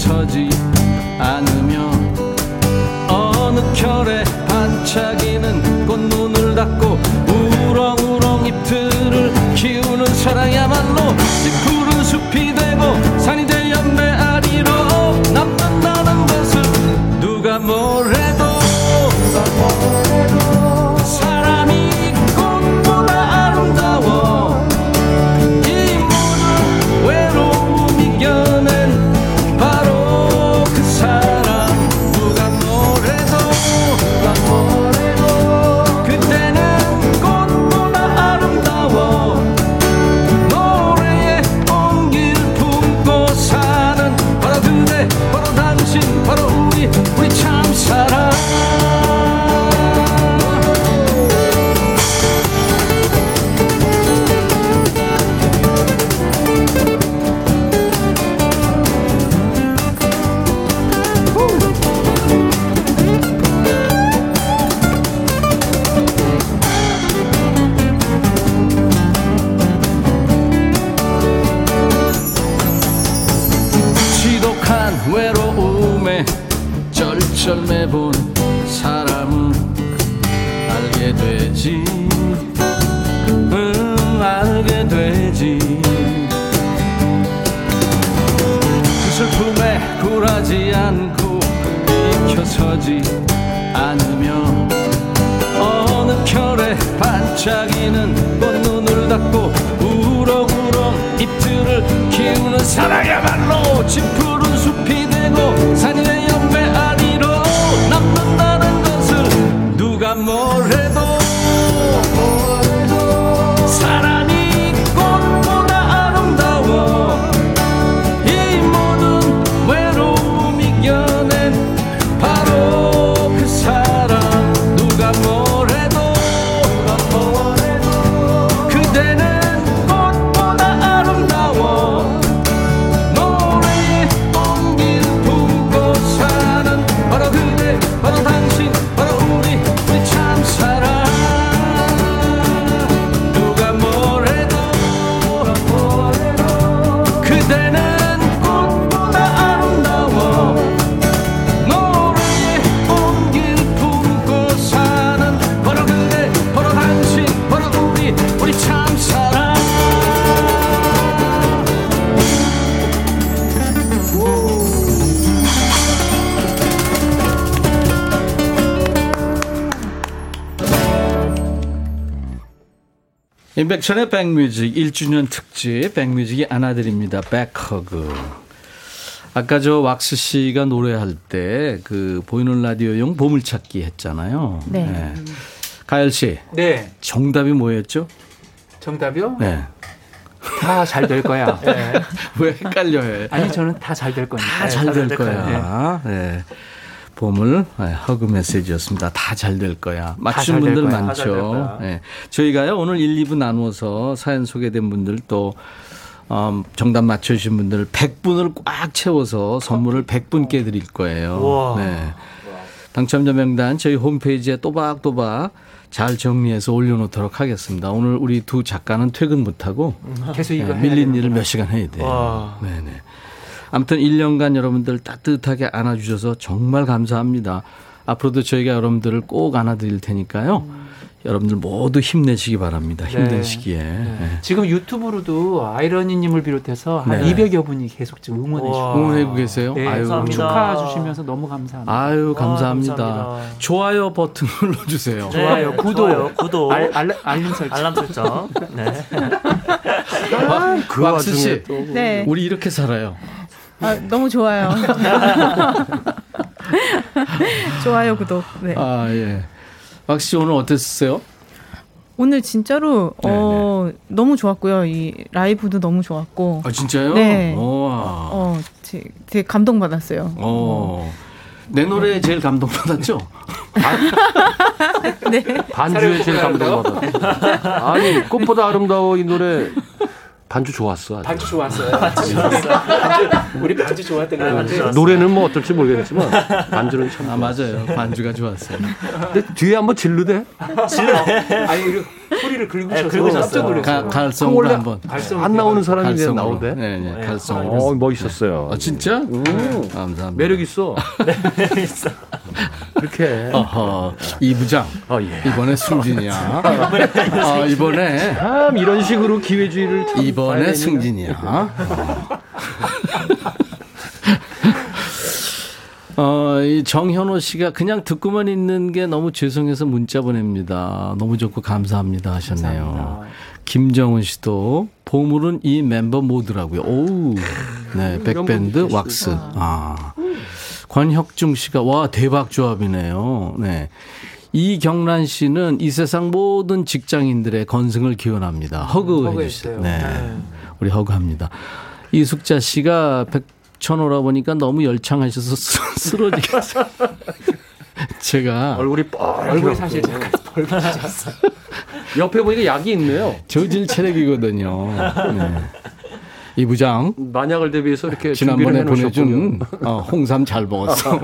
S1: 비켜 임백천의 백뮤직 1주년 특집 백뮤직이 안아드립니다. 백허그. 아까 저 왁스 씨가 노래할 때 그 보이는 라디오용 보물찾기 했잖아요.
S19: 네.
S1: 가열 씨.
S19: 네.
S1: 정답이 뭐였죠?
S19: 정답이요?
S1: 네.
S19: 다 잘 될 거야. 네.
S1: 왜 헷갈려해?
S19: 아니 저는 다 잘 될 거니까.
S1: 다 잘 될 거야. 네. 보물 네, hug 메시지였습니다. 다 잘 될 거야. 맞춘 분들
S19: 거야.
S1: 많죠. 네. 저희가요 오늘 1, 2부 나누어서 사연 소개된 분들 또 음, 정답 맞춰주신 분들 100분을 꽉 채워서 선물을 100분께 드릴 거예요.
S19: 우와.
S1: 네. 당첨자 명단 저희 홈페이지에 또박또박 잘 정리해서 올려놓도록 하겠습니다. 오늘 우리 두 작가는 퇴근 못하고
S19: 계속 이거
S1: 네, 밀린. 일을 몇 시간 해야 돼요.
S19: 와.
S1: 네네. 아무튼 1년간 여러분들 따뜻하게 안아주셔서 정말 감사합니다. 앞으로도 저희가 여러분들을 꼭 안아드릴 테니까요. 여러분들 모두 힘내시기 바랍니다. 힘든
S12: 네.
S1: 시기에. 네.
S12: 지금 유튜브로도 아이러니님을 비롯해서 한
S1: 네.
S12: 200여 분이 계속 지금 응원해 주고
S1: 응원하고 계세요?
S12: 네,
S1: 아유,
S12: 축하 주시면서 너무 감사합니다.
S1: 아유, 감사합니다.
S2: 감사합니다.
S1: 좋아요 버튼 눌러주세요.
S2: 좋아요, 네, 구독. 좋아요, 구독.
S12: 알, 알, 알림 설정.
S2: 알람 설정. 네.
S1: 아,
S14: 그
S1: 왁스 씨,
S14: 와중에 또
S17: 네.
S1: 우리 이렇게 살아요.
S17: 아, 너무 좋아요. 좋아요, 구독. 네.
S1: 아 예. 왁스 씨 오늘 어땠어요?
S17: 오늘 진짜로 어, 너무 좋았고요. 이 라이브도 너무 좋았고.
S1: 아 진짜요?
S17: 네.
S1: 우와.
S17: 어, 되게, 되게 감동 받았어요.
S1: 어. 내 노래에 제일 감동받았죠?
S17: 네.
S14: 반주에 제일 감동받았어. 아니 꽃보다 아름다워 이 노래 반주 좋았어. 아주.
S12: 반주 좋았어요. 반주 좋았어. 반주, 우리 반주 좋았던 거 같아요.
S14: 노래는 뭐 어떨지 모르겠지만 반주는 참.
S1: 아 맞아요. 반주가 좋았어요.
S14: 근데 뒤에 한번 질르대.
S12: 아니 이거 소리를 긁으셔서
S2: 긁으셨어요.
S12: 깜짝 놀랐어요.
S1: 갈성으로 한번.
S14: 안 나오는 사람이 이제
S1: 갈성으로.
S14: 나오대.
S1: 네, 네,
S2: 네.
S1: 갈성으로.
S14: 어 멋있었어요.
S1: 아 진짜?
S14: 음.
S1: 감사합니다.
S14: 매력 있어. 그렇게.
S1: 어허, 이 부장.
S14: 어, 예.
S1: 이번에 승진이야. 아, 이번에
S14: 참 이런 식으로 기회주의를
S1: 이번에. 승진이야. 어, 이 정현호 씨가 그냥 듣고만 있는 게 너무 죄송해서 문자 보냅니다. 너무 좋고 감사합니다 하셨네요. 김정은 씨도 보물은 이 멤버 모두라고요. 오우. 네, 백밴드 왁스. 아. 권혁중 씨가 와 대박 조합이네요. 네. 이경란 씨는 이 세상 모든 직장인들의 건승을 기원합니다. 허그해 주세요.
S12: 허그했어요.
S1: 네.
S12: 네.
S1: 우리 허그합니다. 이숙자 씨가 백천오라 보니까 너무 열창하셔서 쓰- 쓰러지겠어요. 제가
S14: 얼굴이 뻘.
S12: 얼굴이 사실 잠깐 벌받았어요.
S14: 옆에 보니까 약이 있네요.
S1: 저질 체력이거든요. 네. 이 부장
S14: 만약을 대비해서 이렇게
S1: 지난번에. 보내준 어, 홍삼 잘 먹었어.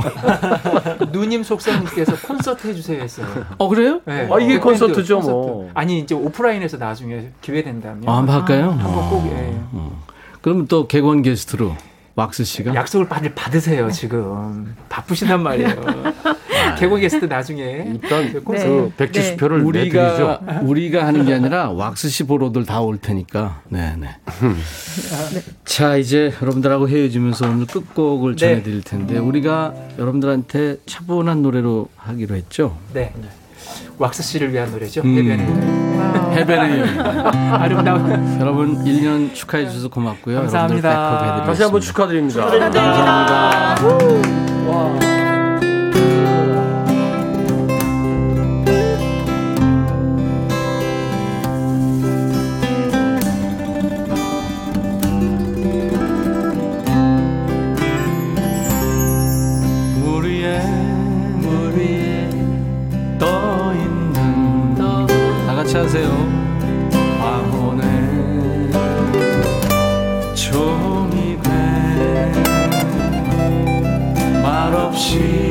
S12: 누님 속성님께서 콘서트 해주세요 했어요.
S1: 어 그래요?
S12: 네.
S14: 아, 이게 콘서트죠,
S12: 콘서트.
S14: 뭐.
S12: 아니 이제 오프라인에서 나중에 기회 된다면
S1: 아, 한번 할까요?
S12: 한번 꼭 예.
S1: 어. 그럼 또 객원 게스트로 왁스 씨가
S12: 약속을 받을 받으세요 지금 바쁘시단 말이에요. 개국 게스트 나중에
S14: 일단 그그 백지 수표를
S1: 우리가
S14: 내드리죠.
S1: 우리가 하는 게 아니라 왁스 씨 보러들 다 올 테니까. 네, 네. 자, 이제 여러분들하고 헤어지면서 오늘 끝곡을
S12: 네.
S1: 전해 드릴 텐데 우리가 여러분들한테 차분한 노래로 하기로 했죠.
S12: 네. 왁스 씨를 위한 노래죠.
S1: 음.
S12: 해변의.
S1: 해변의 여인.
S12: 아름다운
S1: 여러분 1년 축하해 주셔서 고맙고요.
S12: 감사합니다.
S14: 다시 한번 축하드립니다.
S1: 감사합니다. 종이 돼 말없이